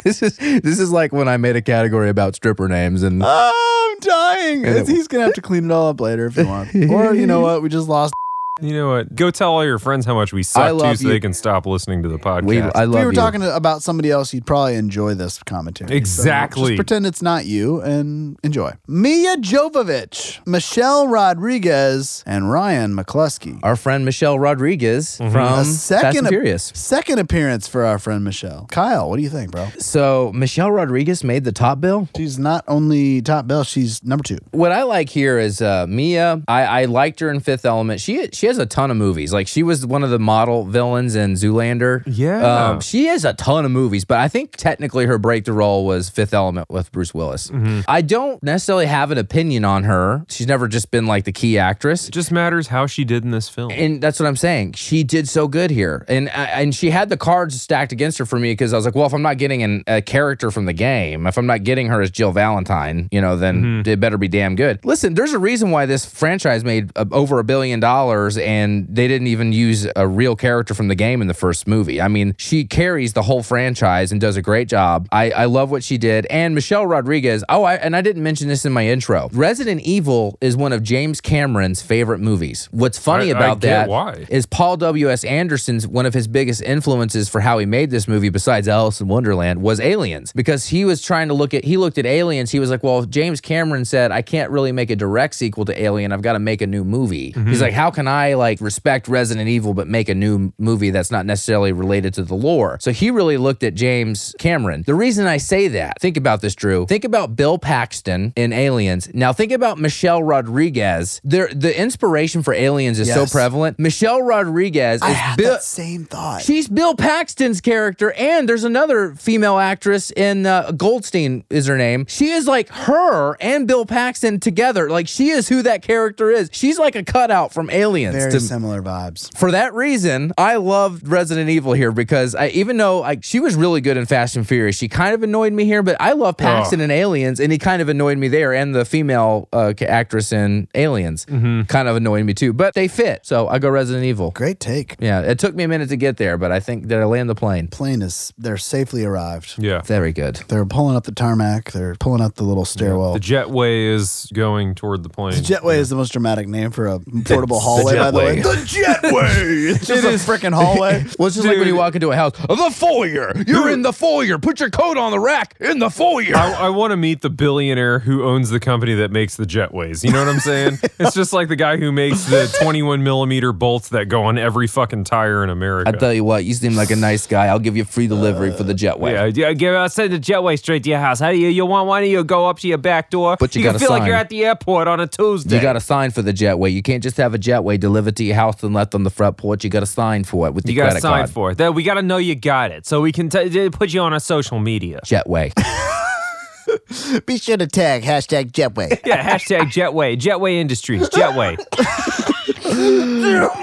[SPEAKER 3] This is this is like when I made a category about stripper names and
[SPEAKER 4] Oh, I'm dying.
[SPEAKER 3] And it-
[SPEAKER 4] He's gonna have to clean it all up later if you want. Or you know what? We just lost.
[SPEAKER 5] You know what? Go tell all your friends how much we suck
[SPEAKER 3] I
[SPEAKER 5] too,
[SPEAKER 3] love
[SPEAKER 5] so
[SPEAKER 3] you.
[SPEAKER 5] they can stop listening to the podcast.
[SPEAKER 3] we I
[SPEAKER 4] If
[SPEAKER 3] love
[SPEAKER 4] we were
[SPEAKER 3] you.
[SPEAKER 4] talking about somebody else, you'd probably enjoy this commentary. So
[SPEAKER 5] Exactly.
[SPEAKER 4] just pretend it's not you and enjoy. Milla Jovovich, Michelle Rodriguez, and Ryan McCluskey.
[SPEAKER 3] Our friend Michelle Rodriguez from
[SPEAKER 4] A
[SPEAKER 3] Fast and Furious.
[SPEAKER 4] second appearance for our friend Michelle. Kyle, what do you think, bro?
[SPEAKER 3] So Michelle Rodriguez made the top bill.
[SPEAKER 4] She's not only top bill, she's number two.
[SPEAKER 3] What I like here is uh, Mia. I, I liked her in Fifth Element. She She she has a ton of movies. Like she was one of the model villains in Zoolander.
[SPEAKER 5] Yeah.
[SPEAKER 3] um, she has a ton of movies. But I think technically her break breakthrough role was Fifth Element with Bruce Willis. I don't necessarily have an opinion on her. She's never just been like the key actress.
[SPEAKER 5] It just matters how she did in this film.
[SPEAKER 3] And that's what I'm saying. She did so good here, and and she had the cards stacked against her for me because I was like, well, if I'm not getting an, a character from the game, if I'm not getting her as Jill Valentine, you know, then it better be damn good. Listen, there's a reason why this franchise made uh, over a billion dollars, and they didn't even use a real character from the game in the first movie. I mean, she carries the whole franchise and does a great job. I I love what she did, and Michelle Rodriguez. Oh, I, and I didn't mention this in my intro. Resident Evil is one of James Cameron's favorite movies. What's funny
[SPEAKER 5] I- I
[SPEAKER 3] about
[SPEAKER 5] get
[SPEAKER 3] that
[SPEAKER 5] why.
[SPEAKER 3] is Paul W.S. Anderson's one of his biggest influences for how he made this movie, besides Alice in Wonderland, was Aliens. Because he was trying to look at, he looked at Aliens. He was like, well, James Cameron said, I can't really make a direct sequel to Alien. I've got to make a new movie.
[SPEAKER 5] Mm-hmm.
[SPEAKER 3] He's like, how can I like respect Resident Evil but make a new movie that's not necessarily related to the lore? So he really looked at James Cameron. The reason I say that, think about this, Drew. Think about Bill Paxton in Aliens. Now think about Michelle Rodriguez. There, the inspiration for Aliens is so prevalent. Michelle Rodriguez
[SPEAKER 4] I
[SPEAKER 3] is Bill.
[SPEAKER 4] that same thought.
[SPEAKER 3] She's Bill Paxton's character, and there's another female actress in uh, Goldstein is her name. She is like her and Bill Paxton together. Like she is who that character is. She's like a cutout from Aliens.
[SPEAKER 4] Very
[SPEAKER 3] to-
[SPEAKER 4] similar vibes.
[SPEAKER 3] for that reason, I loved Resident Evil here because I, even though I, she was really good in Fast and Furious, she kind of annoyed me here. But I love Paxton in Aliens, and he kind of annoyed me there. And the female uh, actress in Aliens kind of annoyed me too. But they fit, so I go Resident Evil.
[SPEAKER 4] Great take.
[SPEAKER 3] Yeah, it took me a minute to get there, but I think that I land the plane.
[SPEAKER 4] Plane is they're safely arrived.
[SPEAKER 5] yeah.
[SPEAKER 3] Very good.
[SPEAKER 4] They're pulling up the tarmac. They're pulling up the little stairwell.
[SPEAKER 5] The jetway is going toward the plane.
[SPEAKER 4] The jetway is the most dramatic name for a [laughs] portable hallway, by the way.
[SPEAKER 3] jetway.
[SPEAKER 4] The jetway. [laughs] It's just a freaking hallway. [laughs]
[SPEAKER 3] Well, it's just like when you walk into a house, the foyer. You're in the foyer. Put your coat on the rack in the foyer.
[SPEAKER 5] I, I want to meet the billionaire who owns the company that makes the jetways. You know what I'm saying? [laughs] it's just like the guy who makes the 21 millimeter bolts that go on every fucking tire in America.
[SPEAKER 3] I tell you what, you seem like a nice guy. I'll give you free delivery for the jetway.
[SPEAKER 5] yeah, yeah, give I'll send the jetway straight to your house. How do you you want one of you go up to your back door?
[SPEAKER 3] But you
[SPEAKER 5] can
[SPEAKER 3] gotta
[SPEAKER 5] feel like you're at the airport on a Tuesday.
[SPEAKER 3] You got to sign for the jetway. You can't just have a jetway delivered to your house and left on the front porch. You got to sign for it with
[SPEAKER 5] you
[SPEAKER 3] your
[SPEAKER 5] got to sign
[SPEAKER 3] card.
[SPEAKER 5] for it. Then we got to know you got it, so we can t- put you on our social media.
[SPEAKER 3] Jetway. [laughs]
[SPEAKER 4] Be sure to tag hashtag jetway.
[SPEAKER 5] Yeah, hashtag Jetway, Jetway Industries, Jetway. [laughs]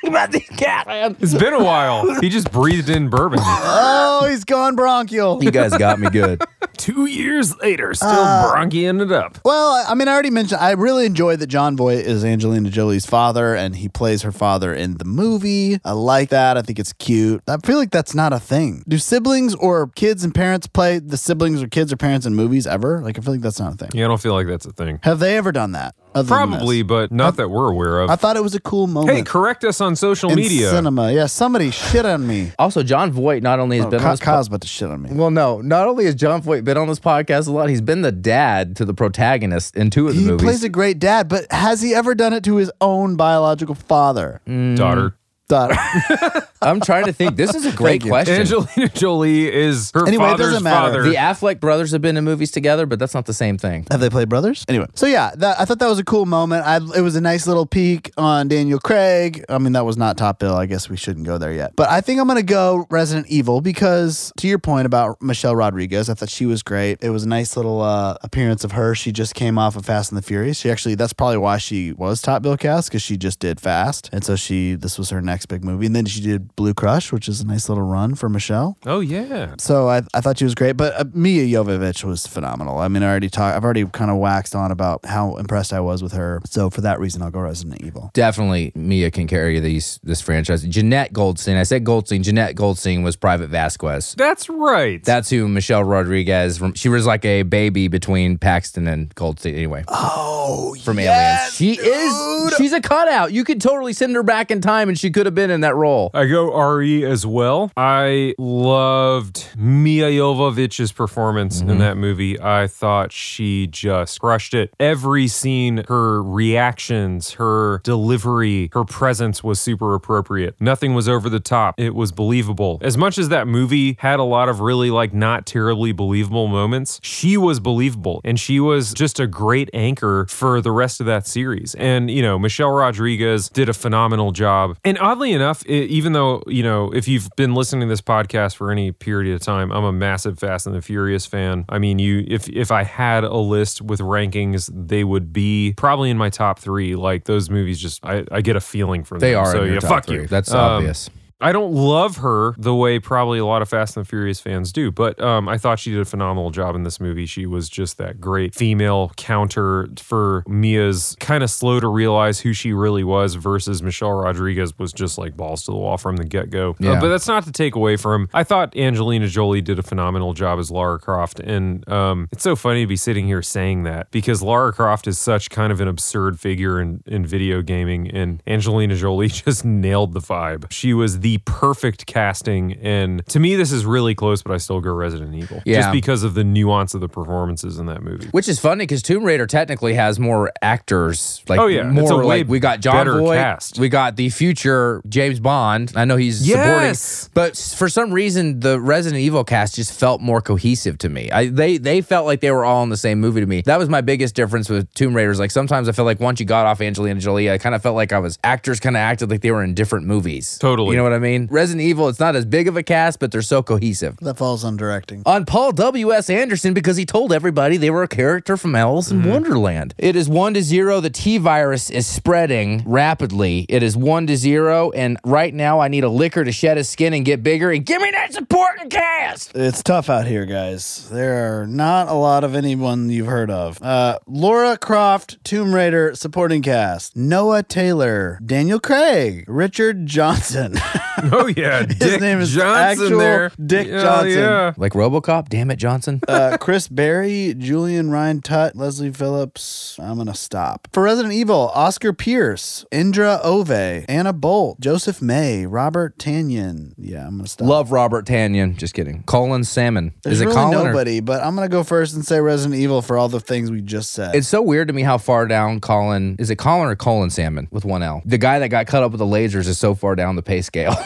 [SPEAKER 3] about these cats, man.
[SPEAKER 5] It's been a while. He just breathed in bourbon.
[SPEAKER 4] oh, he's gone bronchial.
[SPEAKER 3] You guys got me good. [laughs]
[SPEAKER 5] Two years later, still
[SPEAKER 3] Uh,
[SPEAKER 5] bronchiing it up.
[SPEAKER 4] Well, I- I mean, I already mentioned. I really enjoyed that Jon Voight is Angelina Jolie's father, and he plays her father in the movie. I like that. I think it's cute. I feel like that's not a thing. Do siblings or kids and parents play the siblings or kids or parents in movies ever? Like, I feel like that's not a thing.
[SPEAKER 5] Yeah, I don't feel like that's a thing.
[SPEAKER 4] Have they ever done that? other than this?
[SPEAKER 5] Probably, but not that we're aware of.
[SPEAKER 4] I thought it was a cool moment.
[SPEAKER 5] hey, correct us on social
[SPEAKER 4] in
[SPEAKER 5] media.
[SPEAKER 4] cinema. Yeah, somebody shit on me.
[SPEAKER 3] Also, Jon Voight not only has
[SPEAKER 4] Oh,
[SPEAKER 3] been
[SPEAKER 4] Ka-
[SPEAKER 3] on this po-
[SPEAKER 4] Kyle's about to shit on me.
[SPEAKER 3] well, no, not only has Jon Voight been on this podcast a lot, he's been the dad to the protagonist in two of the movies.
[SPEAKER 4] He
[SPEAKER 3] movies.
[SPEAKER 4] plays a great dad, but has he ever done it to his own biological father?
[SPEAKER 3] Mm.
[SPEAKER 5] Daughter.
[SPEAKER 4] Daughter. [laughs]
[SPEAKER 3] I'm trying to think. This is a great question.
[SPEAKER 5] Angelina Jolie is her
[SPEAKER 4] Anyway, it
[SPEAKER 5] father's
[SPEAKER 4] doesn't matter.
[SPEAKER 5] father.
[SPEAKER 3] the Affleck brothers have been in movies together, but that's not the same thing.
[SPEAKER 4] Have they played brothers? Anyway, so yeah, that, I thought that was a cool moment. I, it was a nice little peek on Daniel Craig. I mean, that was not top bill. I guess we shouldn't go there yet. But I think I'm going to go Resident Evil because, to your point about Michelle Rodriguez, I thought she was great. It was a nice little uh, appearance of her. She just came off of Fast and the Furious. She actually, that's probably why she was top bill cast because she just did Fast. And so she, this was her next big movie. And then she did Blue Crush, which is a nice little run for Michelle.
[SPEAKER 5] oh yeah.
[SPEAKER 4] So I, I thought she was great, but uh, Mia Jovovich was phenomenal. I mean, I already talked. I've already kind of waxed on about how impressed I was with her. So for that reason, I'll go Resident Evil.
[SPEAKER 3] Definitely, Mia can carry these this franchise. Jenette Goldstein. I said Goldstein. Jenette Goldstein was Private Vasquez.
[SPEAKER 5] That's right.
[SPEAKER 3] That's who Michelle Rodriguez. From, she was like a baby between Paxton and Goldstein. Anyway,
[SPEAKER 4] Oh,
[SPEAKER 3] from Aliens, she is. She's a cutout. You could totally send her back in time, and she could have been in that role.
[SPEAKER 5] I go RE as well. I loved Mia Jovovich's performance in mm-hmm. that movie. I thought she just crushed it. Every scene, her reactions, her delivery, her presence was super appropriate. Nothing was over the top. It was believable. As much as that movie had a lot of really like not terribly believable moments, she was believable and she was just a great anchor for the rest of that series. And, you know, Michelle Rodriguez did a phenomenal job. And oddly enough, i even though, you know, if you've been listening to this podcast for any period of time, I'm a massive Fast and the Furious fan. I mean, you if if I had a list with rankings, they would be probably in my top three. Like those movies just I, I get a feeling from
[SPEAKER 3] They
[SPEAKER 5] them.
[SPEAKER 3] are
[SPEAKER 5] So yeah, fuck
[SPEAKER 3] three.
[SPEAKER 5] you.
[SPEAKER 3] That's
[SPEAKER 5] Um,
[SPEAKER 3] obvious.
[SPEAKER 5] I don't love her the way probably a lot of Fast and the Furious fans do, but um, I thought she did a phenomenal job in this movie. She was just that great female counter for Mia's kind of slow to realize who she really was versus Michelle Rodriguez was just like balls to the wall from the get go.
[SPEAKER 3] Yeah.
[SPEAKER 5] but that's not to take away from. I thought Angelina Jolie did a phenomenal job as Lara Croft, and um, it's so funny to be sitting here saying that because Lara Croft is such kind of an absurd figure in, in video gaming, and Angelina Jolie [laughs] just nailed the vibe. She was the perfect casting, and to me, this is really close, but I still go Resident Evil
[SPEAKER 3] Yeah.
[SPEAKER 5] just because of the nuance of the performances in that movie.
[SPEAKER 3] Which is funny because Tomb Raider technically has more actors. Like
[SPEAKER 5] Oh, yeah.
[SPEAKER 3] More like we got John
[SPEAKER 5] cast.
[SPEAKER 3] we got the future James Bond. I know he's
[SPEAKER 5] Yes.
[SPEAKER 3] supporting, but for some reason the Resident Evil cast just felt more cohesive to me. I they they felt like they were all in the same movie to me. That was my biggest difference with Tomb Raiders. Like sometimes I feel like once you got off Angelina Jolie, I kind of felt like I was actors kind of acted like they were in different movies.
[SPEAKER 5] Totally.
[SPEAKER 3] you know what I mean? Resident Evil, it's not as big of a cast, but they're so cohesive.
[SPEAKER 4] That falls on directing.
[SPEAKER 3] on Paul W.S. Anderson because he told everybody they were a character from Alice in Wonderland. It is one to zero. The T virus is spreading rapidly. It is one to zero. And right now, I need a Licker to shed his skin and get bigger. And give me that supporting cast.
[SPEAKER 4] It's tough out here, guys. There are not a lot of anyone you've heard of. Uh, Laura Croft, Tomb Raider supporting cast. Noah Taylor, Daniel Craig, Richard Johnson. [laughs] [laughs]
[SPEAKER 5] Oh yeah,
[SPEAKER 4] His
[SPEAKER 5] Dick
[SPEAKER 4] name is
[SPEAKER 5] Johnson
[SPEAKER 4] actual
[SPEAKER 5] there.
[SPEAKER 4] Dick
[SPEAKER 5] Yeah,
[SPEAKER 4] Johnson.
[SPEAKER 5] Yeah.
[SPEAKER 3] Like Robocop? Damn it, Johnson.
[SPEAKER 4] uh, [laughs] Chris Barrie, Julian Rhind-Tutt, Leslie Phillips. I'm gonna stop for Resident Evil. Oscar Pearce, Indra Ove, Anna Bolt, Joseph May, Robert Tannion. Yeah, I'm gonna stop.
[SPEAKER 3] Love Robert Tannion. Just kidding. Colin Salmon.
[SPEAKER 4] There's
[SPEAKER 3] is it
[SPEAKER 4] really
[SPEAKER 3] Colin? or-
[SPEAKER 4] nobody, but I'm gonna go first and say Resident Evil for all the things we just said.
[SPEAKER 3] It's so weird to me how far down Colin is it Colin or Colin Salmon with one L? The guy that got cut up with the lasers is so far down the pay scale. [laughs]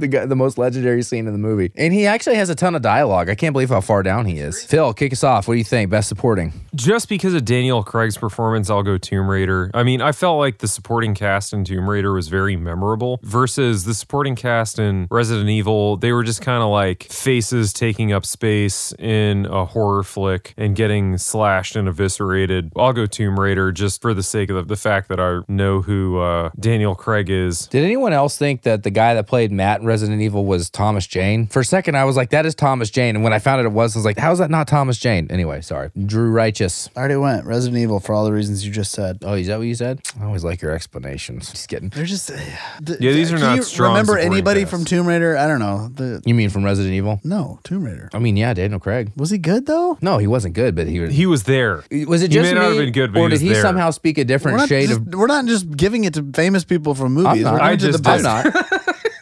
[SPEAKER 3] the guy, the most legendary scene in the movie, and he actually has a ton of dialogue. I can't believe how far down he is. Phil, kick us off. What do you think? Best supporting?
[SPEAKER 5] Just because of Daniel Craig's performance, I'll go Tomb Raider. I mean, I felt like the supporting cast in Tomb Raider was very memorable versus the supporting cast in Resident Evil. They were just kind of like faces taking up space in a horror flick and getting slashed and eviscerated. I'll go Tomb Raider just for the sake of the, fact that I know who uh, Daniel Craig is.
[SPEAKER 3] Did anyone else think that the guy that played Matt in Resident Evil was Thomas Jane? For a second, I was like, that is Thomas Jane. And when I found out it was, I was like, how is that not Thomas Jane? Anyway, sorry. Drew Righteous.
[SPEAKER 4] I already went Resident Evil for all the reasons you just said.
[SPEAKER 3] Oh, is that what you said? I always like your explanations. Just kidding.
[SPEAKER 4] They're just uh, th-
[SPEAKER 5] Yeah, these are
[SPEAKER 4] can
[SPEAKER 5] not
[SPEAKER 4] you
[SPEAKER 5] strong
[SPEAKER 4] Remember anybody
[SPEAKER 5] cast.
[SPEAKER 4] from Tomb Raider? I don't know. The
[SPEAKER 3] You mean from Resident Evil?
[SPEAKER 4] no Tomb Raider.
[SPEAKER 3] I mean, yeah, Daniel Craig.
[SPEAKER 4] Was he good though?
[SPEAKER 3] No, he wasn't good, but he was.
[SPEAKER 5] He was there.
[SPEAKER 3] was it
[SPEAKER 5] He
[SPEAKER 3] just
[SPEAKER 5] may not
[SPEAKER 3] me,
[SPEAKER 5] have been good, but
[SPEAKER 3] or
[SPEAKER 5] he
[SPEAKER 3] did he
[SPEAKER 5] there.
[SPEAKER 3] somehow speak a different shade
[SPEAKER 4] just,
[SPEAKER 3] of?
[SPEAKER 4] we're not just giving it to famous people from movies.
[SPEAKER 3] not.
[SPEAKER 4] We're
[SPEAKER 5] I
[SPEAKER 4] giving it to
[SPEAKER 5] just
[SPEAKER 4] the
[SPEAKER 5] did.
[SPEAKER 3] I'm not. [laughs]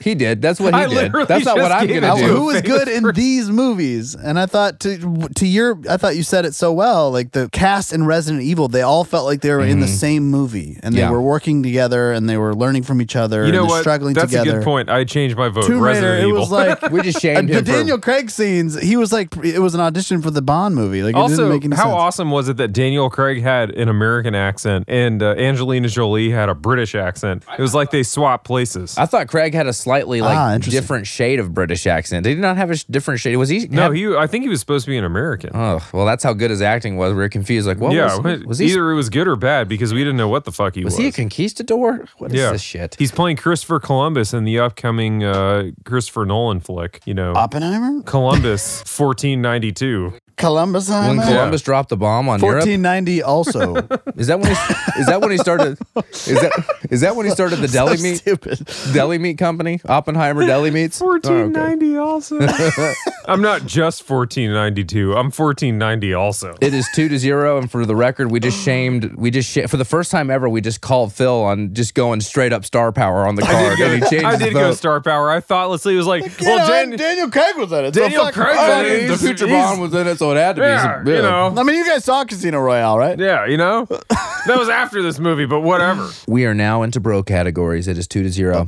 [SPEAKER 3] He did. That's what he
[SPEAKER 5] I
[SPEAKER 3] did.
[SPEAKER 5] literally
[SPEAKER 3] That's not
[SPEAKER 5] just
[SPEAKER 3] what I'm
[SPEAKER 5] gave
[SPEAKER 3] gonna
[SPEAKER 5] it
[SPEAKER 3] do.
[SPEAKER 5] to
[SPEAKER 4] who was
[SPEAKER 5] Famous
[SPEAKER 4] good in these movies? And I thought to to your I thought you said it so well. Like the cast in Resident Evil, they all felt like they were in the same movie and they
[SPEAKER 3] Mm-hmm. Yeah.
[SPEAKER 4] were working together and they were learning from each other.
[SPEAKER 5] You
[SPEAKER 4] and
[SPEAKER 5] know
[SPEAKER 4] they're
[SPEAKER 5] what?
[SPEAKER 4] Struggling
[SPEAKER 5] That's
[SPEAKER 4] together.
[SPEAKER 5] a good point. I changed my vote.
[SPEAKER 4] Tomb Raider,
[SPEAKER 5] Resident
[SPEAKER 4] it
[SPEAKER 5] Evil.
[SPEAKER 4] was like [laughs]
[SPEAKER 3] We just shamed
[SPEAKER 4] the
[SPEAKER 3] him for-
[SPEAKER 4] Daniel Craig scenes. He was like it was an audition for the Bond movie. Like it
[SPEAKER 5] also,
[SPEAKER 4] didn't make any
[SPEAKER 5] how
[SPEAKER 4] sense.
[SPEAKER 5] awesome was it that Daniel Craig had an American accent and uh, Angelina Jolie had a British accent? It was like they swapped places.
[SPEAKER 3] I thought Craig had a slightly like
[SPEAKER 4] Ah, interesting.
[SPEAKER 3] different shade of British accent. They did he not have a sh- different shade? Was he?
[SPEAKER 5] no,
[SPEAKER 3] have-
[SPEAKER 5] he. I think he was supposed to be an American.
[SPEAKER 3] Oh well, that's how good his acting was. We were confused. Like, what
[SPEAKER 5] yeah,
[SPEAKER 3] was, he- was he?
[SPEAKER 5] either it was good or bad because we didn't know what the fuck he was.
[SPEAKER 3] was he a conquistador? What is
[SPEAKER 5] yeah,
[SPEAKER 3] this shit?
[SPEAKER 5] He's playing Christopher Columbus in the upcoming uh, Christopher Nolan flick. You know,
[SPEAKER 4] Oppenheimer,
[SPEAKER 5] Columbus, fourteen ninety two.
[SPEAKER 4] Columbus,
[SPEAKER 3] when Columbus dropped the bomb on Europe,
[SPEAKER 4] fourteen ninety. Also, [laughs]
[SPEAKER 3] is that when he, is that when he started? [laughs] Is that is that when he started the deli
[SPEAKER 4] So
[SPEAKER 3] meat
[SPEAKER 4] stupid.
[SPEAKER 3] deli meat company, Oppenheimer Deli Meats? Oh, okay.
[SPEAKER 5] Fourteen ninety also. [laughs] I'm not just fourteen ninety two. I'm fourteen ninety also.
[SPEAKER 3] It is two to zero, and for the record, we just shamed. We just sh- for the first time ever, we just called Phil on just going straight up star power on the card, and he changed
[SPEAKER 5] I
[SPEAKER 3] his
[SPEAKER 5] did go
[SPEAKER 3] vote.
[SPEAKER 5] star power. I thoughtlessly was like,
[SPEAKER 4] well,
[SPEAKER 5] well, Dan-
[SPEAKER 4] Daniel Craig was in it.
[SPEAKER 5] Daniel
[SPEAKER 4] so
[SPEAKER 5] Craig was in it.
[SPEAKER 3] the future
[SPEAKER 5] he's-
[SPEAKER 3] Bond was in it, so it had to be.
[SPEAKER 5] yeah,
[SPEAKER 3] So,
[SPEAKER 5] you know,
[SPEAKER 4] I mean, you guys saw Casino Royale, right?
[SPEAKER 5] yeah, you know, [laughs] that was after this movie, but whatever.
[SPEAKER 3] We are now into bro categories. It is two to zero.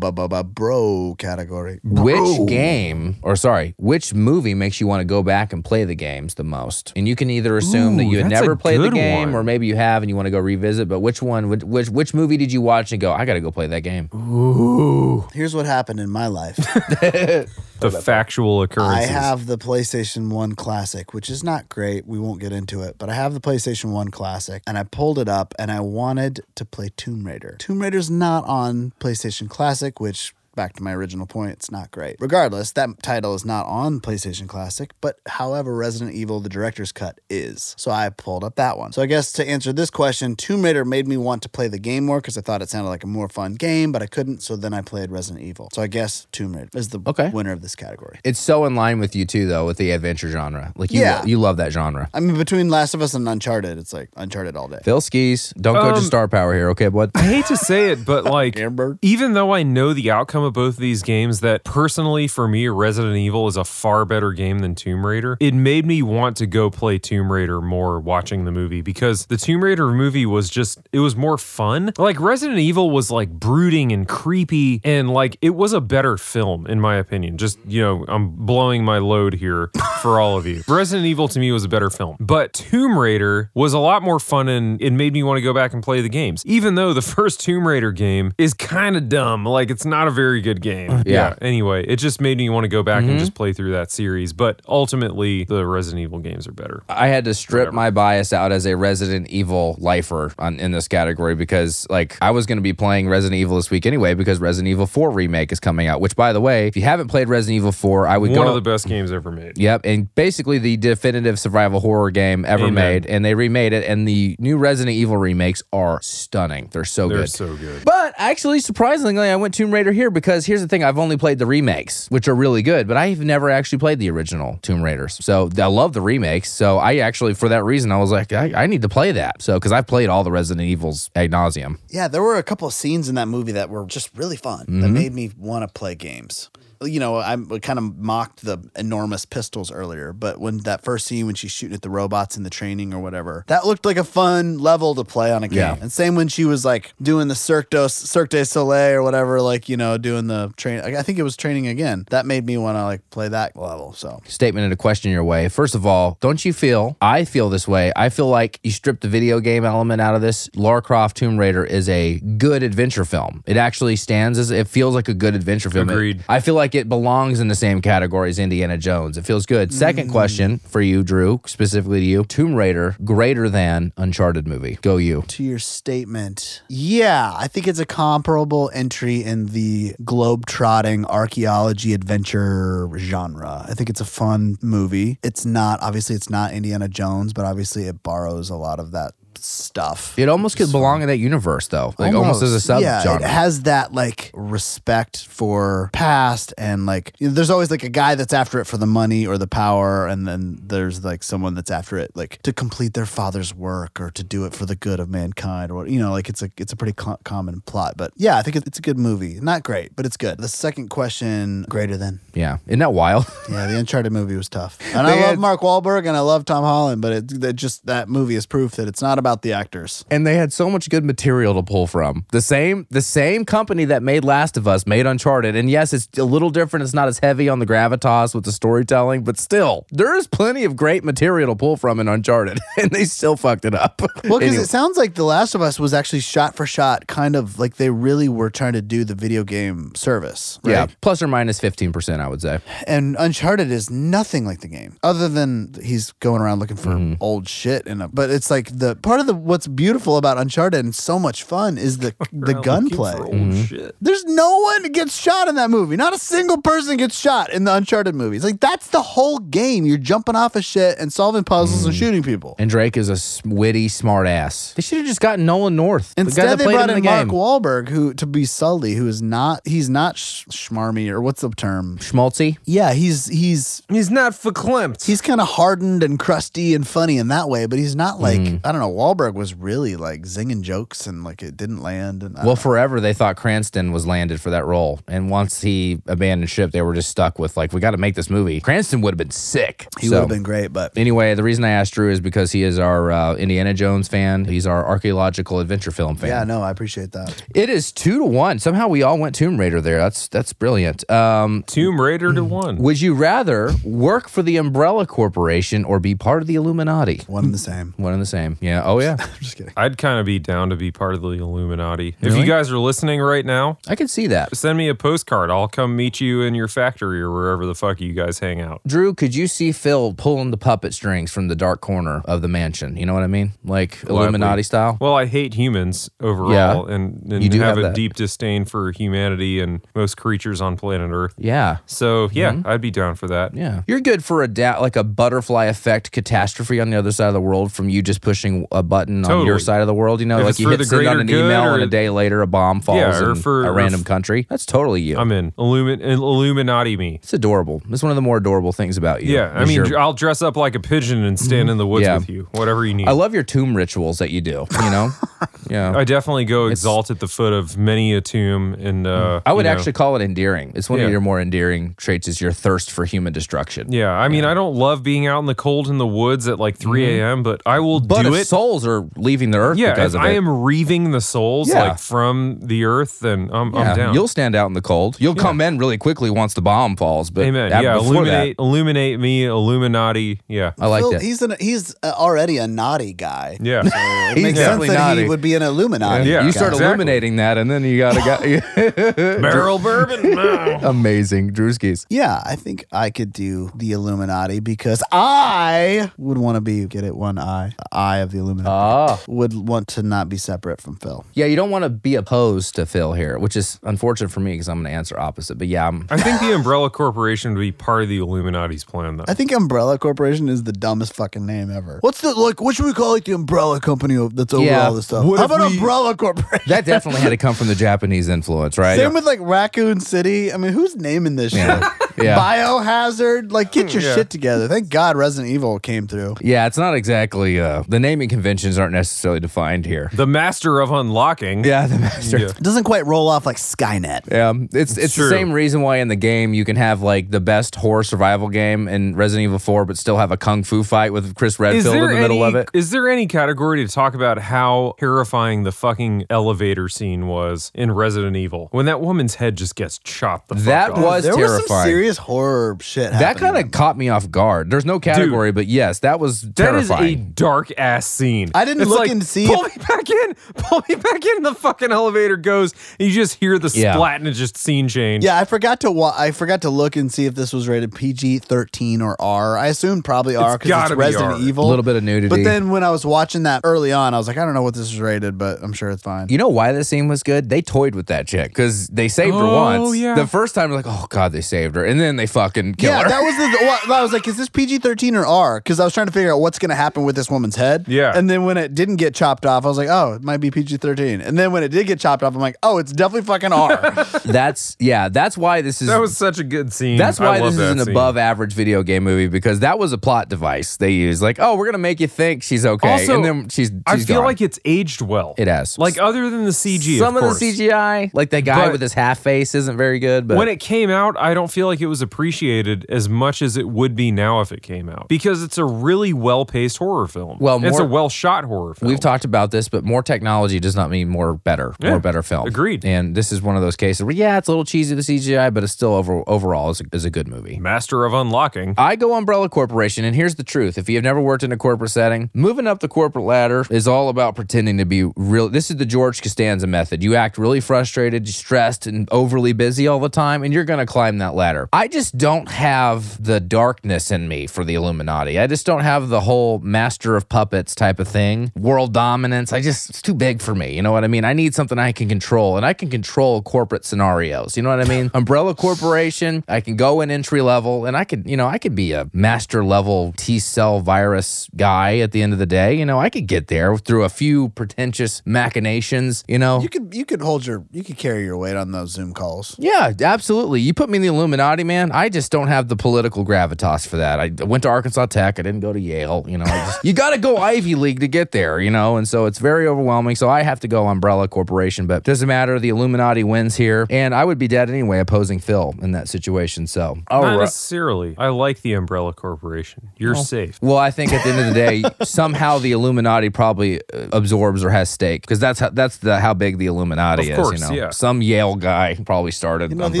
[SPEAKER 4] Bro category.
[SPEAKER 3] Which game, or sorry, which movie makes you want to go back and play the games the most? And you can either assume that
[SPEAKER 5] Ooh,
[SPEAKER 3] you had
[SPEAKER 5] that's a
[SPEAKER 3] never played the
[SPEAKER 5] good
[SPEAKER 3] game,
[SPEAKER 5] one.
[SPEAKER 3] or maybe you have and you want to go revisit. But which one? Which which, which movie did you watch and go? I got to go play that game. Ooh.
[SPEAKER 4] Here's what happened in my life. [laughs]
[SPEAKER 5] The factual occurrence.
[SPEAKER 4] I
[SPEAKER 5] occurrences.
[SPEAKER 4] have the PlayStation 1 Classic, which is not great. We won't get into it, but I have the PlayStation 1 Classic and I pulled it up and I wanted to play Tomb Raider. Tomb Raider's not on PlayStation Classic, which back to my original point, it's not great. Regardless, that title is not on PlayStation Classic, but however, Resident Evil, the director's cut, is. So I pulled up that one. So I guess to answer this question, Tomb Raider made me want to play the game more because I thought it sounded like a more fun game, but I couldn't. So then I played Resident Evil. So I guess Tomb Raider is the
[SPEAKER 3] Okay.
[SPEAKER 4] winner of this category.
[SPEAKER 3] It's so in line with you too, though, with the adventure genre. Like you,
[SPEAKER 4] Yeah.
[SPEAKER 3] you love that genre.
[SPEAKER 4] I mean, between Last of Us and Uncharted, it's like Uncharted all day.
[SPEAKER 3] Phil skis. Don't go to
[SPEAKER 5] Um,
[SPEAKER 3] star power here, okay, bud?
[SPEAKER 5] I hate to say it, but like,
[SPEAKER 4] Amber.
[SPEAKER 5] even though I know the outcome of both of these games, that personally for me, Resident Evil is a far better game than Tomb Raider. It made me want to go play Tomb Raider more watching the movie because the Tomb Raider movie was just, it was more fun. Like, Resident Evil was like brooding and creepy, and like, it was a better film, in my opinion. Just, you know, I'm blowing my load here for all of you. [laughs] Resident Evil to me was a better film, but Tomb Raider was a lot more fun and it made me want to go back and play the games. Even though the [laughs] first Tomb Raider game is kind of dumb, like it's not a very good game.
[SPEAKER 3] Uh, yeah.
[SPEAKER 5] Anyway, it just made me want to go back and mm-hmm. just play through that series. But ultimately, the Resident Evil games are better.
[SPEAKER 3] I had to strip
[SPEAKER 5] Whatever.
[SPEAKER 3] my bias out as a Resident Evil lifer on, in this category because, like, I was going to be playing Resident Evil this week anyway because Resident Evil 4 remake is coming out. Which, by the way, if you haven't played Resident Evil 4, I would go.
[SPEAKER 5] One
[SPEAKER 3] go.
[SPEAKER 5] of the best games ever made.
[SPEAKER 3] Yep, and basically the definitive survival horror game ever
[SPEAKER 5] Amen.
[SPEAKER 3] made, and they remade it, and the new Resident Evil remakes are stunning. They're so good.
[SPEAKER 5] They're
[SPEAKER 3] good.
[SPEAKER 5] so good.
[SPEAKER 3] But actually, surprisingly, I went Tomb Raider here because here's the thing: I've only played the remakes, which are really good, but I've never actually played the original Tomb Raiders. So I love the remakes. So I actually, for that reason, I was like, I, I need to play that. So because I've played all the Resident Evils ad nauseum.
[SPEAKER 4] Yeah, there were a couple of scenes in that movie that were just really fun
[SPEAKER 3] Mm-hmm.
[SPEAKER 4] that made me want to play games. You know, I kind of mocked the enormous pistols earlier, but when that first scene when she's shooting at the robots in the training or whatever, that looked like a fun level to play on a game.
[SPEAKER 3] Yeah.
[SPEAKER 4] And same when she was like doing the Cirque du, Cirque du Soleil or whatever, like, you know, doing the train. I think it was training again. That made me want to like play that level. So
[SPEAKER 3] Statement and a question your way. First of all, don't you feel? I feel this way. I feel like you stripped the video game element out of this. Lara Croft Tomb Raider is a good adventure film. It actually stands as it feels like a good adventure film. It-
[SPEAKER 5] Agreed.
[SPEAKER 3] I feel like it belongs in the same category as Indiana Jones. It feels good. Second mm. question for you, Drew, specifically to you. Tomb Raider greater than Uncharted movie. Go you.
[SPEAKER 4] to your statement, yeah, I think it's a comparable entry in the globe-trotting archaeology adventure genre. I think it's a fun movie. It's not obviously it's not Indiana Jones, but obviously it borrows a lot of that stuff.
[SPEAKER 3] It almost could belong in that universe, though, like almost, as a sub
[SPEAKER 4] yeah,
[SPEAKER 3] genre.
[SPEAKER 4] it has that like respect for past and like you know, there's always like a guy that's after it for the money or the power, and then there's like someone that's after it like to complete their father's work or to do it for the good of mankind or what you know like it's a it's a pretty co- common plot. But yeah, I think it- it's a good movie. Not great, but it's good. The second question, greater than.
[SPEAKER 3] yeah, isn't that wild? [laughs]
[SPEAKER 4] Yeah, the Uncharted movie was tough, and I
[SPEAKER 3] They
[SPEAKER 4] love
[SPEAKER 3] had-
[SPEAKER 4] Mark Wahlberg and I love Tom Holland, but it, that just that movie is proof that it's not about the actors.
[SPEAKER 3] and they had so much good material to pull from. The same the same company that made Last of Us made Uncharted. And yes, it's a little different. It's not as heavy on the gravitas with the storytelling, but still, there is plenty of great material to pull from in Uncharted, [laughs] and they still fucked it up.
[SPEAKER 4] Well, because
[SPEAKER 3] Anyway.
[SPEAKER 4] it sounds like The Last of Us was actually shot for shot, kind of like they really were trying to do the video game service. Right?
[SPEAKER 3] yeah, plus or minus minus fifteen percent, I would say.
[SPEAKER 4] And Uncharted is nothing like the game, other than he's going around looking for
[SPEAKER 3] Mm-hmm.
[SPEAKER 4] old shit. And but it's like the part of the what's beautiful about Uncharted and so much fun is the [laughs] the gunplay.
[SPEAKER 3] Mm-hmm.
[SPEAKER 4] There's no one gets shot in that movie. Not a single person gets shot in the Uncharted movies. Like that's the whole game. You're jumping off of shit and solving puzzles
[SPEAKER 3] Mm.
[SPEAKER 4] and shooting people.
[SPEAKER 3] And Drake is a witty, smart ass. They should have just gotten Nolan North. the guy
[SPEAKER 4] Instead,
[SPEAKER 3] that
[SPEAKER 4] they brought
[SPEAKER 3] him
[SPEAKER 4] in
[SPEAKER 3] the
[SPEAKER 4] Mark
[SPEAKER 3] game.
[SPEAKER 4] Wahlberg, who to be Sully, who is not. He's not sh- schmarmy or what's the term?
[SPEAKER 3] Schmaltzy.
[SPEAKER 4] Yeah, he's he's
[SPEAKER 5] He's not verklempt.
[SPEAKER 4] he's kind of hardened and crusty and funny in that way, but he's not like
[SPEAKER 3] Mm.
[SPEAKER 4] I don't know. Wahlberg was really like zinging jokes and like it didn't land. And
[SPEAKER 3] Well,
[SPEAKER 4] know.
[SPEAKER 3] forever they thought Cranston was landed for that role, and once he abandoned ship, they were just stuck with like, we got to make this movie. Cranston would have been sick.
[SPEAKER 4] he
[SPEAKER 3] So-
[SPEAKER 4] would have been great, but
[SPEAKER 3] Anyway, the reason I asked Drew is because he is our uh, Indiana Jones fan. He's our archaeological adventure film fan.
[SPEAKER 4] yeah, no, I appreciate that.
[SPEAKER 3] It is two to one. Somehow we all went Tomb Raider there. That's that's brilliant. Um,
[SPEAKER 5] Tomb Raider to one. [clears throat]
[SPEAKER 3] would you rather work for the Umbrella Corporation or be part of the Illuminati?
[SPEAKER 4] One and the same.
[SPEAKER 3] One and the same. Yeah. Oh yeah. [laughs]
[SPEAKER 4] I'm just kidding.
[SPEAKER 5] I'd kind of be down to be part of the Illuminati. If
[SPEAKER 3] Really?
[SPEAKER 5] you guys are listening right now,
[SPEAKER 3] I can see that.
[SPEAKER 5] send me a postcard. I'll come meet you in your factory or wherever the fuck you guys hang out.
[SPEAKER 3] Drew, could you see Phil pulling the puppet strings from the dark corner of the mansion? You know what I mean? Like Illuminati style?
[SPEAKER 5] Well, I hate humans overall
[SPEAKER 3] Yeah.
[SPEAKER 5] and, and
[SPEAKER 3] You do
[SPEAKER 5] have,
[SPEAKER 3] have
[SPEAKER 5] a
[SPEAKER 3] that.
[SPEAKER 5] deep disdain for humanity and most creatures on planet Earth.
[SPEAKER 3] Yeah.
[SPEAKER 5] So, yeah,
[SPEAKER 3] Mm-hmm.
[SPEAKER 5] I'd be down for that.
[SPEAKER 3] Yeah. You're good for a da- like a butterfly effect catastrophe on the other side of the world from you just pushing a button on your side of the world. You know,
[SPEAKER 5] If
[SPEAKER 3] like you hit send on an email and a day later a bomb falls
[SPEAKER 5] Yeah, or
[SPEAKER 3] in
[SPEAKER 5] for-
[SPEAKER 3] a random
[SPEAKER 5] f-
[SPEAKER 3] country. That's totally you.
[SPEAKER 5] I'm in. Illumin- Illuminati me.
[SPEAKER 3] it's adorable. It's one of the more adorable things about you.
[SPEAKER 5] Yeah, I mean,
[SPEAKER 3] your-
[SPEAKER 5] I'll dress up like a pigeon and stand in the woods
[SPEAKER 3] Yeah.
[SPEAKER 5] with you, whatever you need.
[SPEAKER 3] I love your tomb rituals that you do. You know, [laughs] yeah.
[SPEAKER 5] I definitely go exalt at the foot of many a tomb, and uh,
[SPEAKER 3] I would
[SPEAKER 5] you know,
[SPEAKER 3] actually call it endearing. It's one of your more endearing traits is your thirst for human destruction.
[SPEAKER 5] Yeah, I mean, I don't love being out in the cold in the woods at like 3 a.m., but I will
[SPEAKER 3] Mm-hmm. But
[SPEAKER 5] do it.
[SPEAKER 3] Souls are leaving the earth
[SPEAKER 5] yeah,
[SPEAKER 3] because
[SPEAKER 5] if
[SPEAKER 3] of
[SPEAKER 5] I
[SPEAKER 3] it,
[SPEAKER 5] am reaving the souls
[SPEAKER 3] Yeah.
[SPEAKER 5] like from the earth, then I'm,
[SPEAKER 3] yeah,
[SPEAKER 5] I'm down.
[SPEAKER 3] you'll stand out in the cold. You'll come in really quickly once the bomb falls. But
[SPEAKER 5] Amen.
[SPEAKER 3] that-
[SPEAKER 5] yeah,
[SPEAKER 3] before
[SPEAKER 5] illuminate, illuminate me, Illuminati. Yeah,
[SPEAKER 3] that, I like
[SPEAKER 4] Phil,
[SPEAKER 3] that.
[SPEAKER 4] He's an, he's uh, already a naughty guy.
[SPEAKER 5] yeah.
[SPEAKER 4] So it [laughs]
[SPEAKER 3] He's
[SPEAKER 4] makes sense
[SPEAKER 3] definitely
[SPEAKER 4] that
[SPEAKER 3] naughty.
[SPEAKER 4] he would be an Illuminati.
[SPEAKER 5] Yeah,
[SPEAKER 3] you start
[SPEAKER 5] exactly.
[SPEAKER 3] illuminating that, and then you gotta go. [laughs]
[SPEAKER 5] Barrel bourbon. No.
[SPEAKER 3] Amazing, Drewskis.
[SPEAKER 4] Yeah, I think I could do the Illuminati because I would want to be get it one eye, the eye of the Illuminati.
[SPEAKER 3] Ah,
[SPEAKER 4] would want to not be separate from Phil.
[SPEAKER 3] yeah. You don't want to be opposed to Phil here, which is unfortunate for me because I'm going to answer opposite. But yeah, I'm,
[SPEAKER 5] I think the Umbrella Corporation would be part of the Illuminati's plan, though.
[SPEAKER 4] I think Umbrella Corporation is the dumbest fucking name ever. What's the like? What should we call like the Umbrella Company that's over
[SPEAKER 3] Yeah.
[SPEAKER 4] all this stuff?
[SPEAKER 5] What
[SPEAKER 4] How
[SPEAKER 5] if
[SPEAKER 4] about
[SPEAKER 5] we-
[SPEAKER 4] Umbrella Corporation?
[SPEAKER 3] that definitely had to come from the Japanese influence, right?
[SPEAKER 4] Same with like Raccoon City. I mean, who's naming this
[SPEAKER 3] Yeah.
[SPEAKER 4] shit? [laughs]
[SPEAKER 3] Yeah.
[SPEAKER 4] Biohazard. Like, get your
[SPEAKER 5] Yeah.
[SPEAKER 4] shit together. Thank God Resident Evil came through.
[SPEAKER 3] Yeah, it's not exactly uh, the naming conventions aren't necessarily defined here.
[SPEAKER 5] the master of unlocking.
[SPEAKER 3] Yeah, the master.
[SPEAKER 5] Yeah.
[SPEAKER 4] Doesn't quite roll off like Skynet.
[SPEAKER 3] Yeah, it's it's, the same reason why in the game you can have like the best horror survival game in Resident Evil 4, but still have a kung fu fight with Chris Redfield in the middle
[SPEAKER 5] any,
[SPEAKER 3] of it.
[SPEAKER 5] Is there any category to talk about how terrifying the fucking elevator scene was in Resident Evil when that woman's head just gets chopped the fuck
[SPEAKER 3] That
[SPEAKER 5] off?
[SPEAKER 3] was
[SPEAKER 4] there was some
[SPEAKER 3] terrifying.
[SPEAKER 4] Serious horror shit.
[SPEAKER 3] That kind of caught me off guard. There's no category, but yes, that was
[SPEAKER 5] That is a
[SPEAKER 3] terrifying.
[SPEAKER 5] dark ass scene.
[SPEAKER 4] I didn't
[SPEAKER 5] It's
[SPEAKER 4] look
[SPEAKER 5] like,
[SPEAKER 4] and see
[SPEAKER 5] Pull
[SPEAKER 4] if-
[SPEAKER 5] me back in. Pull me back in. The fucking elevator goes. And you just hear the
[SPEAKER 3] Yeah.
[SPEAKER 5] splat and it's just scene change.
[SPEAKER 4] Yeah, I forgot to wa- I forgot to look and see if this was rated PG thirteen or R. I assumed probably R because
[SPEAKER 5] gotta
[SPEAKER 4] it's
[SPEAKER 5] be
[SPEAKER 4] Resident
[SPEAKER 5] R.
[SPEAKER 4] Evil.
[SPEAKER 3] A little bit of nudity.
[SPEAKER 4] But then when I was watching that early on, I was like, I don't know what this is rated, but I'm sure it's fine.
[SPEAKER 3] You know why this scene was good? They toyed with that chick because they saved her
[SPEAKER 5] Oh,
[SPEAKER 3] once.
[SPEAKER 5] yeah.
[SPEAKER 3] The first time, like, oh god, they saved her, and then they fucking kill
[SPEAKER 4] Yeah,
[SPEAKER 3] her.
[SPEAKER 4] that was the. Well, I was like, is this PG thirteen or R? Because I was trying to figure out what's going to happen with this woman's head.
[SPEAKER 5] Yeah.
[SPEAKER 4] And then when it didn't get chopped off, I was like, oh, it might be PG thirteen. And then when it did get chopped off, I'm like, oh, it's definitely fucking R. [laughs]
[SPEAKER 3] that's yeah. That's why this is.
[SPEAKER 5] That was such a good scene.
[SPEAKER 3] That's
[SPEAKER 5] I
[SPEAKER 3] why
[SPEAKER 5] love
[SPEAKER 3] this is
[SPEAKER 5] that
[SPEAKER 3] an
[SPEAKER 5] scene.
[SPEAKER 3] above average video game movie because that was a plot device they used. Like, oh, we're gonna make you think she's okay,
[SPEAKER 5] Also,
[SPEAKER 3] and then she's. she's
[SPEAKER 5] I feel
[SPEAKER 3] gone.
[SPEAKER 5] like it's aged well.
[SPEAKER 3] It has.
[SPEAKER 5] Like other than the CG,
[SPEAKER 3] some
[SPEAKER 5] of,
[SPEAKER 3] of, the CGI, like that guy
[SPEAKER 5] But-
[SPEAKER 3] with his half face, isn't very good. But
[SPEAKER 5] when it came out, I don't feel like it was appreciated as much as it would be now if it came out because it's a really well paced horror film.
[SPEAKER 3] Well,
[SPEAKER 5] it's a
[SPEAKER 3] more-
[SPEAKER 5] well shot horror film.
[SPEAKER 3] We've talked about this, but more technology does not mean more better,
[SPEAKER 5] Yeah,
[SPEAKER 3] more better film.
[SPEAKER 5] agreed.
[SPEAKER 3] And this is one of those cases where, yeah, it's a little cheesy the CGI, but it's still over overall is a, is a good movie.
[SPEAKER 5] Master of Unlocking.
[SPEAKER 3] I go Umbrella Corporation, and here's the truth: if you've never worked in a corporate setting, moving up the corporate ladder is all about pretending to be real. This is the George Costanza method. You act really frustrated, stressed, and overly busy all the time, and you're going to climb that ladder. I just don't have the darkness in me for the Illuminati. I just don't have the whole master of puppets type of thing, world dominance. I just it's too big for me. You know what I mean? I need something I can control, and I can control corporate scenarios. You know what I mean? [laughs] Umbrella Corporation. I can go in entry level, and I could, you know, I could be a master level T cell virus guy at the end of the day. You know, I could get there through a few pretentious machinations. You know,
[SPEAKER 4] you could you could hold your you could carry your weight on those Zoom calls.
[SPEAKER 3] yeah, absolutely. You put me in the Illuminati, man. I just don't have the political gravitas for that. I went to Arkansas Tech. I didn't go to Yale. You know, just, [laughs] you got to go Ivy League to get there. You know, and so it's very overwhelming. So I have to go Umbrella Corporation, but doesn't matter. The Illuminati wins here, and I would be dead anyway opposing Phil in that situation. So, all
[SPEAKER 5] Not
[SPEAKER 3] right.
[SPEAKER 5] necessarily. I like the Umbrella Corporation. You're safe.
[SPEAKER 3] Well, I think at the end of the day, [laughs] somehow the Illuminati probably uh, absorbs or has stake because that's how that's the how big the Illuminati
[SPEAKER 5] Of
[SPEAKER 3] is.
[SPEAKER 5] course,
[SPEAKER 3] you know,
[SPEAKER 5] yeah.
[SPEAKER 3] some Yale guy probably started.
[SPEAKER 4] You know, the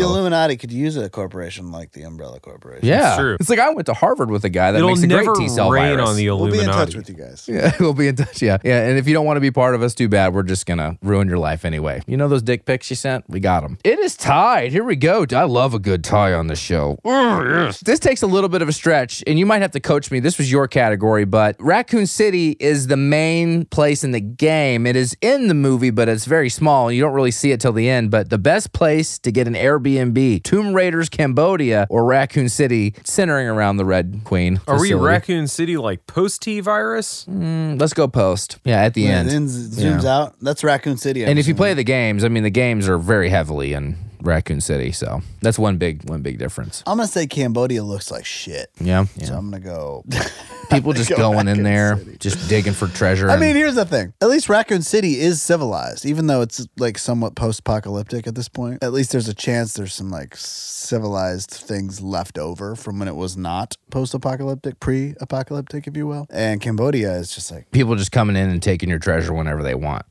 [SPEAKER 4] Illuminati could use a corporation like the Umbrella Corporation.
[SPEAKER 3] Yeah,
[SPEAKER 5] true.
[SPEAKER 3] It's like I went to Harvard with a guy that
[SPEAKER 5] It'll
[SPEAKER 3] makes a
[SPEAKER 5] never
[SPEAKER 3] great T cell
[SPEAKER 5] rain
[SPEAKER 3] virus.
[SPEAKER 5] on the
[SPEAKER 4] We'll
[SPEAKER 5] Illuminati.
[SPEAKER 4] be in touch with you guys.
[SPEAKER 3] yeah, [laughs] we'll be in touch. Yeah, yeah. And if you don't want to be part of us, too bad. We're just gonna ruin your life anyway. You know those dick pics you sent? We got them. It is tied. Here we go. I love a good tie on the show. Oh, yes. This takes a little bit of a stretch, and you might have to coach me. This was your category, but Raccoon City is the main place in the game. It is in the movie, but it's very small. You don't really see it till the end. But the best place to get an Airbnb: Tomb Raiders, Cambodia, or Raccoon City, centering around the Red Queen.
[SPEAKER 5] Are we. Raccoon City like post T virus?
[SPEAKER 3] Mm, let's go post. Yeah, at the
[SPEAKER 4] Yeah,
[SPEAKER 3] end.
[SPEAKER 4] then z- zooms out. That's Raccoon City. I'm
[SPEAKER 3] and if you
[SPEAKER 4] assuming.
[SPEAKER 3] play the games, I mean, the games are very heavily in Raccoon City, so that's one big one big difference.
[SPEAKER 4] I'm gonna say Cambodia looks like shit.
[SPEAKER 3] Yeah,
[SPEAKER 4] So. I'm gonna go. [laughs]
[SPEAKER 3] People just [laughs]
[SPEAKER 4] Go
[SPEAKER 3] going in there,
[SPEAKER 4] City.
[SPEAKER 3] just digging for treasure.
[SPEAKER 4] I
[SPEAKER 3] and-
[SPEAKER 4] mean, here's the thing. At least Raccoon City is civilized, even though it's like somewhat post-apocalyptic at this point. At least there's a chance there's some like civilized things left over from when it was not post-apocalyptic, pre-apocalyptic, if you will. And Cambodia is just like
[SPEAKER 3] people just coming in and taking your treasure whenever they want,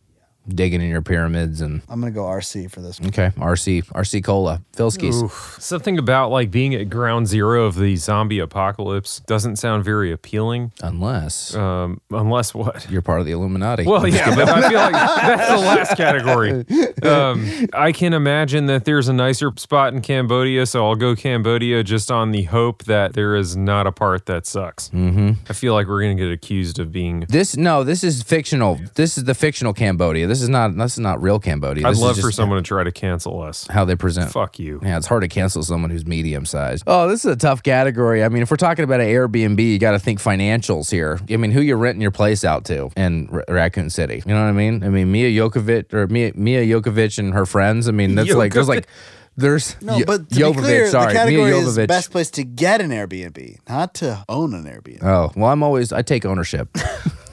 [SPEAKER 3] digging in your pyramids and
[SPEAKER 4] I'm gonna go RC for this one.
[SPEAKER 3] okay, RC RC Cola, Philskis.
[SPEAKER 5] Oof. Something about like being at ground zero of the zombie apocalypse doesn't sound very appealing.
[SPEAKER 3] Unless
[SPEAKER 5] Um, unless what?
[SPEAKER 3] you're part of the Illuminati.
[SPEAKER 5] Well, yeah, but I feel like [laughs] that's the last category. Um, I can imagine that there's a nicer spot in Cambodia, so I'll go Cambodia just on the hope that there is not a part that sucks. Mm-hmm. I feel like we're gonna get accused of being.
[SPEAKER 3] This no, this is fictional. This is the fictional Cambodia. This is not this is not real Cambodia.
[SPEAKER 5] I'd
[SPEAKER 3] This is
[SPEAKER 5] love for someone to try to cancel us.
[SPEAKER 3] how they present.
[SPEAKER 5] Fuck you.
[SPEAKER 3] Yeah, it's hard to cancel someone who's medium sized. Oh, this is a tough category. I mean, if we're talking about an Airbnb, you got to think financials here. I mean, who you're renting your place out to in R- Raccoon City? You know what I mean? I mean, Mia Jokovic or Mia, Mia Jokovic and her friends. I mean, that's like there's like there's
[SPEAKER 4] No, but to
[SPEAKER 3] Jovovich,
[SPEAKER 4] be clear,
[SPEAKER 3] sorry,
[SPEAKER 4] the category is
[SPEAKER 3] Jovovich.
[SPEAKER 4] best place to get an Airbnb, not to own an Airbnb.
[SPEAKER 3] Oh, well, I'm always, I take ownership. [laughs]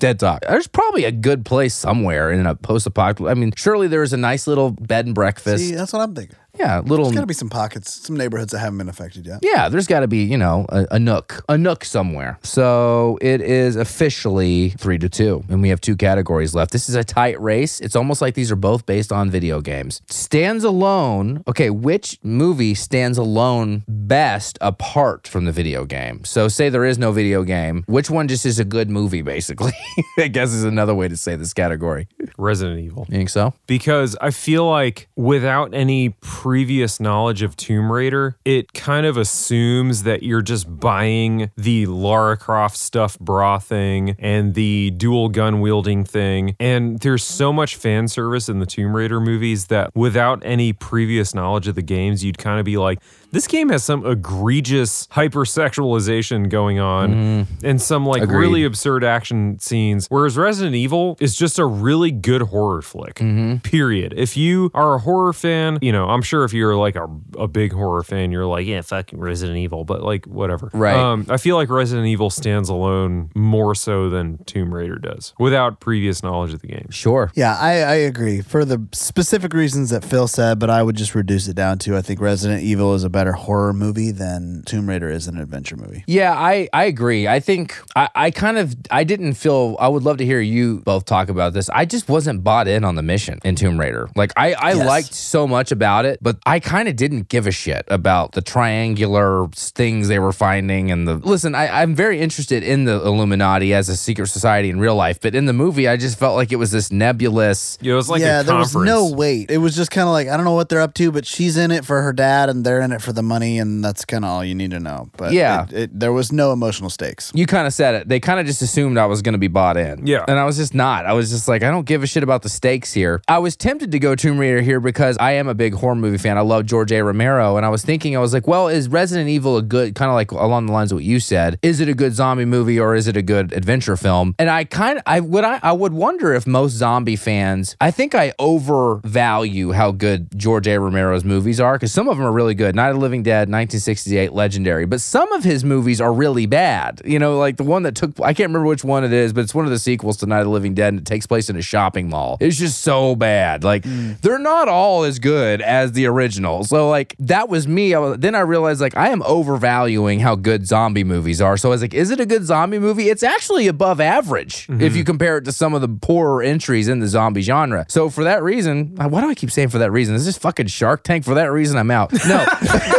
[SPEAKER 3] Dead. There's probably a good place somewhere in a post apocalypse. I mean, surely there's a nice little bed and breakfast.
[SPEAKER 4] See, that's what I'm thinking.
[SPEAKER 3] Yeah, little.
[SPEAKER 4] There's got to be some pockets, some neighborhoods that haven't been affected yet.
[SPEAKER 3] Yeah, there's got to be, you know, a, a nook, a nook somewhere. So it is officially three to two, and we have two categories left. This is a tight race. It's almost like these are both based on video games. Stands alone. Okay, which movie stands alone best apart from the video game? So say there is no video game. Which one just is a good movie, basically? [laughs] I guess is another way to say this category.
[SPEAKER 5] Resident Evil.
[SPEAKER 3] You think so?
[SPEAKER 5] because I feel like without any previous knowledge of Tomb Raider, it kind of assumes that you're just buying the Lara Croft stuffed bra thing and the dual gun wielding thing. And there's so much fan service in the Tomb Raider movies that without any previous knowledge of the games, you'd kind of be like, This game has some egregious hypersexualization going on and some like
[SPEAKER 3] Agreed.
[SPEAKER 5] really absurd action scenes. Whereas Resident Evil is just a really good horror flick. Period. If you are a horror fan, you know, I'm sure if you're like a, a big horror fan, you're like, yeah, fucking Resident Evil, but like whatever.
[SPEAKER 3] Right.
[SPEAKER 5] Um, I feel like Resident Evil stands alone more so than Tomb Raider does without previous knowledge of the game.
[SPEAKER 3] Sure.
[SPEAKER 4] Yeah, I, I agree for the specific reasons that Phil said, but I would just reduce it down to I think Resident Evil is a better horror movie than Tomb Raider is an adventure movie.
[SPEAKER 3] Yeah, I, I agree. I think I, I kind of I didn't feel I would love to hear you both talk about this. I just wasn't bought in on the mission in Tomb Raider. Like I, I
[SPEAKER 4] Yes.
[SPEAKER 3] liked so much about it, but I kind of didn't give a shit about the triangular things they were finding and the listen, I, I'm very interested in the Illuminati as a secret society in real life, but in the movie I just felt like it was this nebulous
[SPEAKER 5] Yeah, it was like
[SPEAKER 4] yeah,
[SPEAKER 5] a
[SPEAKER 4] there was no weight. It was just kind of like I don't know what they're up to, but she's in it for her dad, and they're in it for the money, and that's kind of all you need to know. But
[SPEAKER 3] Yeah.
[SPEAKER 4] it, it, there was no emotional stakes.
[SPEAKER 3] You kind of said it. They kind of just assumed I was going to be bought in.
[SPEAKER 5] Yeah.
[SPEAKER 3] And I was just not. I was just like, I don't give a shit about the stakes here. I was tempted to go Tomb Raider here because I am a big horror movie fan. I love George A. Romero. And I was thinking, I was like, well, is Resident Evil a good, kind of like along the lines of what you said, is it a good zombie movie or is it a good adventure film? And I kind of, I would, I, I would wonder if most zombie fans, I think I overvalue how good George A. Romero's movies are because some of them are really good. Night of the Living Dead, 1968, legendary. But some of his movies are really bad. You know, like the one that took, I can't remember which one it is, but it's one of the sequels to Night of the Living Dead and it takes place in a shopping mall. It's just so bad. Like, hmm. they're not all as good as the original. So, like, that was me. I was, then I realized, like, I am overvaluing how good zombie movies are. So I was like, is it a good zombie movie? It's actually above average if mm-hmm. you compare it to some of the poorer entries in the zombie genre. So for that reason, why do I keep saying for that reason? Is this fucking Shark Tank? For that reason, I'm out. No. [laughs]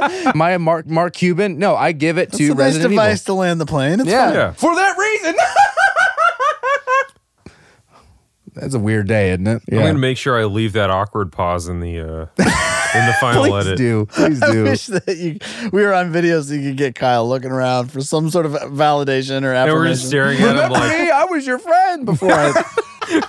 [SPEAKER 3] [laughs] My Mark Mark Cuban. No, I give it
[SPEAKER 4] It's
[SPEAKER 3] to
[SPEAKER 4] a nice
[SPEAKER 3] Resident Evil.
[SPEAKER 4] device to land the plane. It's
[SPEAKER 3] Yeah.
[SPEAKER 4] fine.
[SPEAKER 5] Yeah.
[SPEAKER 3] For that reason. [laughs] That's a weird day, isn't it?
[SPEAKER 5] I'm gonna make sure I leave that awkward pause in the uh, in the [laughs] final edit.
[SPEAKER 3] Please
[SPEAKER 5] edit.
[SPEAKER 3] do. Please
[SPEAKER 4] I
[SPEAKER 3] do.
[SPEAKER 4] wish that you we were on video so you could get Kyle looking around for some sort of validation or
[SPEAKER 5] And
[SPEAKER 4] affirmation.
[SPEAKER 5] we're just staring at him
[SPEAKER 3] Remember
[SPEAKER 5] like,
[SPEAKER 3] me? I was your friend before I.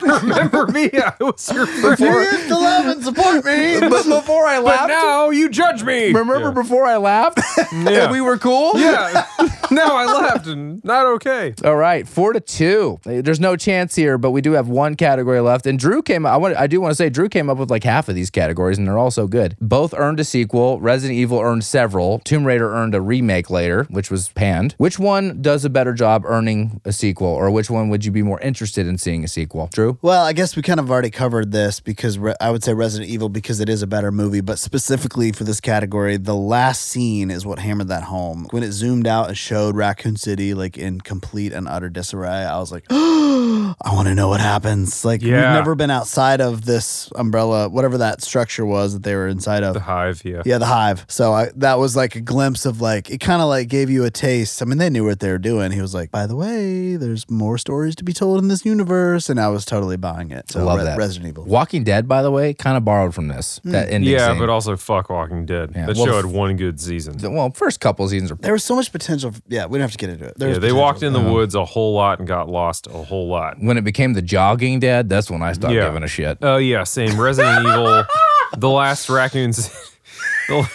[SPEAKER 5] remember me? I was your friend.
[SPEAKER 4] You used to love and support me. [laughs]
[SPEAKER 3] but before I
[SPEAKER 5] But
[SPEAKER 3] laughed.
[SPEAKER 5] now you judge me.
[SPEAKER 3] remember
[SPEAKER 5] Yeah.
[SPEAKER 3] before I laughed?
[SPEAKER 5] Yeah. [laughs]
[SPEAKER 3] and we were cool?
[SPEAKER 5] Yeah. [laughs] now I left and not okay.
[SPEAKER 3] All right, four to two. There's no chance here, but we do have one category left. And Drew came. I want. I do want to say Drew came up with like half of these categories, and they're all so good. Both earned a sequel. Resident Evil earned several. Tomb Raider earned a remake later, which was panned. Which one does a better job earning a sequel, or which one would you be more interested in seeing a sequel? Drew.
[SPEAKER 4] Well, I guess we kind of already covered this because re- I would say Resident Evil because it is a better movie, but specifically for this category, the last scene is what hammered that home. When it zoomed out and showed Raccoon City like in complete and utter disarray, I was like, [gasps] [gasps] I want to know what happens. Like we've never been outside of this umbrella, whatever that structure was that they were inside of.
[SPEAKER 5] The hive, yeah.
[SPEAKER 4] Yeah, the hive. So I, that was like a glimpse of like it kind of like gave you a taste. I mean, they knew what they were doing. He was like, "By the way, there's more stories to be told in this universe," and I was totally buying it. So
[SPEAKER 3] Love
[SPEAKER 4] Re-
[SPEAKER 3] that.
[SPEAKER 4] Resident Evil.
[SPEAKER 3] Walking Dead, by the way, kind of borrowed from this. Hmm. That ending
[SPEAKER 5] Yeah,
[SPEAKER 3] scene.
[SPEAKER 5] but also fuck Walking Dead.
[SPEAKER 3] Yeah,
[SPEAKER 5] That
[SPEAKER 3] well,
[SPEAKER 5] show had one good season.
[SPEAKER 3] well, first couple seasons are.
[SPEAKER 4] There was so much potential. Yeah, we don't have to get into it. There
[SPEAKER 5] Yeah, they
[SPEAKER 4] potential.
[SPEAKER 5] walked in the woods a whole lot and got lost a whole lot.
[SPEAKER 3] When it became the jogging dad, that's when I stopped
[SPEAKER 5] Yeah.
[SPEAKER 3] giving a shit.
[SPEAKER 5] Oh yeah, same. Resident Evil, [laughs] the last raccoons, [laughs] the,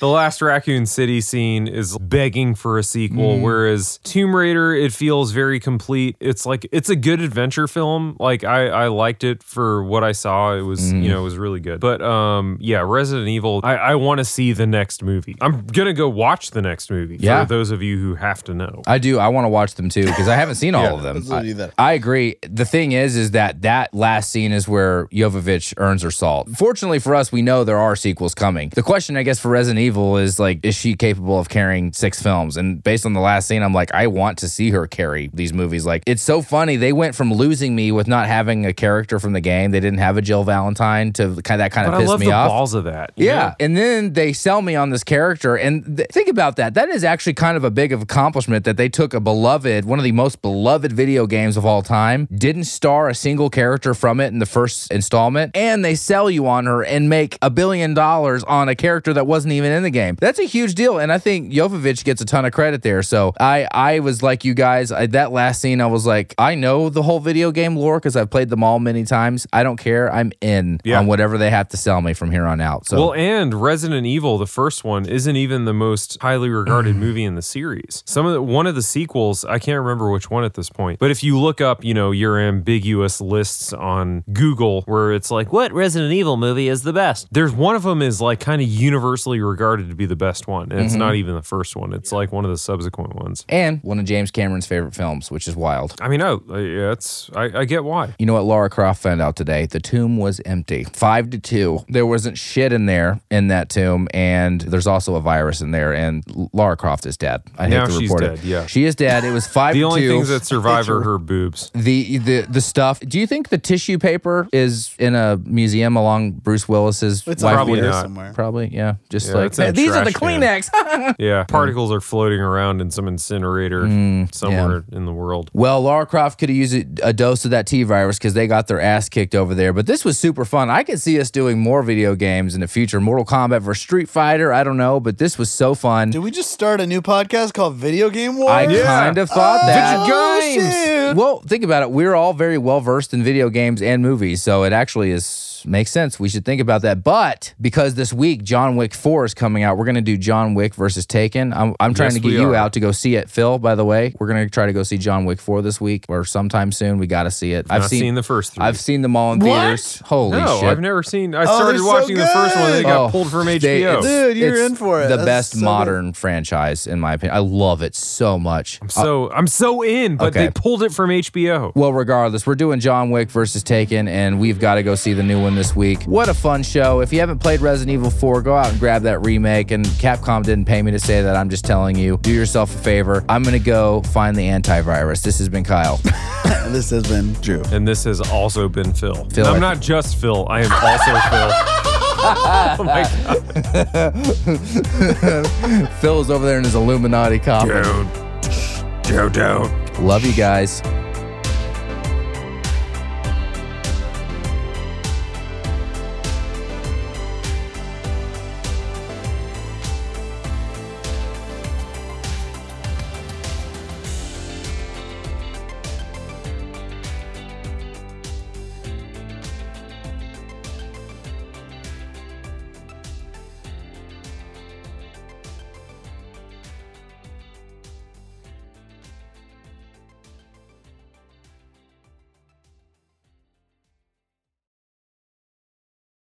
[SPEAKER 5] the last Raccoon City scene is begging for a sequel, whereas Tomb Raider it feels very complete. It's like it's a good adventure film. Like I I liked it for what I saw. It was you know it was really good. But um yeah, Resident Evil. I I want to see the next movie. I'm gonna go watch the next movie.
[SPEAKER 3] Yeah.
[SPEAKER 5] For those of you who have to know.
[SPEAKER 3] I do. I want to watch them too because I haven't seen all
[SPEAKER 5] Yeah,
[SPEAKER 3] of them.
[SPEAKER 4] let's do that.
[SPEAKER 3] I, I agree. The thing is, is that that last scene is where Jovovich earns her salt. Fortunately for us, we know there are sequels coming. The question, I guess, for Resident Evil is like, is she capable of carrying six films? And based on the last scene, I'm like, I want to see her carry these movies. Like, it's so funny. They went from losing me with not having a character from the game. They didn't have a Jill Valentine to kind of that kind
[SPEAKER 5] But
[SPEAKER 3] of pissed me
[SPEAKER 5] the
[SPEAKER 3] off.
[SPEAKER 5] balls of that. you
[SPEAKER 3] Yeah. And then they sell me on this character. And th- think about that. That is actually kind of a big of accomplishment that they took a beloved, one of the most beloved video games of all time, didn't star a single character from it in the first installment, and they sell you on her and make a billion dollars on a character that wasn't even in the game. That's a huge deal, and I think Jovovich gets a ton of credit there. So I I was like you guys. I, that last scene, I was like, I know the whole video game lore because I've played them all many times. I don't care. I'm in
[SPEAKER 5] Yeah.
[SPEAKER 3] on whatever they have to sell me from here on out. So
[SPEAKER 5] Well, and Resident Evil, the first one, isn't even the most highly regarded
[SPEAKER 3] Mm.
[SPEAKER 5] movie in the series. Some of the, one of the sequels, I can't remember which one at this point, but if you look up, you know, your ambiguous lists on Google where it's like, what Resident Evil movie is the best? There's one of them is like kind of universally regarded to be the best one, and it's
[SPEAKER 3] Mm-hmm.
[SPEAKER 5] not even the first one. It's like one of the subsequent ones.
[SPEAKER 3] and one of James Cameron's favorite films, which is wild.
[SPEAKER 5] I mean, oh, yeah, it's I, I get why.
[SPEAKER 3] You know what Laura Croft found out today? The tomb was empty. Five to two. There wasn't shit in there in that tomb, and there's also a virus in there. And Laura Croft is dead. I
[SPEAKER 5] Now
[SPEAKER 3] hate to
[SPEAKER 5] she's
[SPEAKER 3] report
[SPEAKER 5] dead,
[SPEAKER 3] it.
[SPEAKER 5] yeah.
[SPEAKER 3] she is dead. It was [laughs] five
[SPEAKER 5] The only
[SPEAKER 3] two.
[SPEAKER 5] things that survive are her boobs.
[SPEAKER 3] the the the stuff. Do you think the tissue paper is in a museum along Bruce Willis's?
[SPEAKER 4] It's
[SPEAKER 3] wife
[SPEAKER 5] Probably
[SPEAKER 4] probably
[SPEAKER 5] not.
[SPEAKER 4] somewhere.
[SPEAKER 3] Probably, yeah. Just
[SPEAKER 5] Yeah,
[SPEAKER 3] like
[SPEAKER 5] it's in a
[SPEAKER 3] these are the
[SPEAKER 5] trash can.
[SPEAKER 3] Kleenex. [laughs]
[SPEAKER 5] Yeah, particles are floating around in some incinerator
[SPEAKER 3] Mm,
[SPEAKER 5] somewhere in the world.
[SPEAKER 3] Well, Laura Croft could have used a, a dose of that T virus because they got their ass kicked over there. But this was super fun. I could see us doing more video games in the future. Mortal Kombat versus Street Fighter. I don't know, but this was so fun.
[SPEAKER 4] Did we just start a new podcast called Video Game Wars?
[SPEAKER 3] I kind of thought that.
[SPEAKER 4] Oh, shit.
[SPEAKER 3] Well, think about it. We're all very well versed in video games and movies, so it actually is makes sense. We should think about that. But because this week John Wick 4 is coming out, we're going to do John Wick versus Taken. I'm, I'm trying
[SPEAKER 5] Yes,
[SPEAKER 3] to get you
[SPEAKER 5] are.
[SPEAKER 3] out to go see it. Phil, by the way, we're going to try to go see John Wick 4 this week or sometime soon. We got to see it. I've
[SPEAKER 5] Not seen the first three.
[SPEAKER 3] I've seen them all in
[SPEAKER 4] What?
[SPEAKER 3] theaters. Holy
[SPEAKER 5] no,
[SPEAKER 3] shit.
[SPEAKER 5] I've never seen. I
[SPEAKER 4] Oh,
[SPEAKER 5] started
[SPEAKER 4] they're so
[SPEAKER 5] watching the first one, and they got
[SPEAKER 3] Oh,
[SPEAKER 5] pulled from
[SPEAKER 3] they-
[SPEAKER 5] HBO.
[SPEAKER 3] it's-
[SPEAKER 4] Dude, you're
[SPEAKER 3] it's
[SPEAKER 4] in for it.
[SPEAKER 3] The
[SPEAKER 4] That's
[SPEAKER 3] best
[SPEAKER 4] so good.
[SPEAKER 3] modern franchise, in my opinion. I love it so much.
[SPEAKER 5] so I'm so in, but
[SPEAKER 3] Okay.
[SPEAKER 5] they pulled it from HBO.
[SPEAKER 3] Well, regardless, we're doing John Wick versus Taken, and we've got to go see the new one this week. What a fun show. If you haven't played Resident Evil 4, go out and grab that remake. And Capcom didn't pay me to say that. I'm just telling you, do yourself a favor. I'm going to go find the antivirus. This has been Kyle. [laughs]
[SPEAKER 4] This has been Drew.
[SPEAKER 5] And this has also been Phil.
[SPEAKER 3] Phil,
[SPEAKER 5] And I'm
[SPEAKER 3] I-
[SPEAKER 5] not just Phil. I am also Phil. [laughs] oh my god.
[SPEAKER 3] Phil is over there in his Illuminati coffin.
[SPEAKER 5] Don't. Joe, don't.
[SPEAKER 3] Love you guys.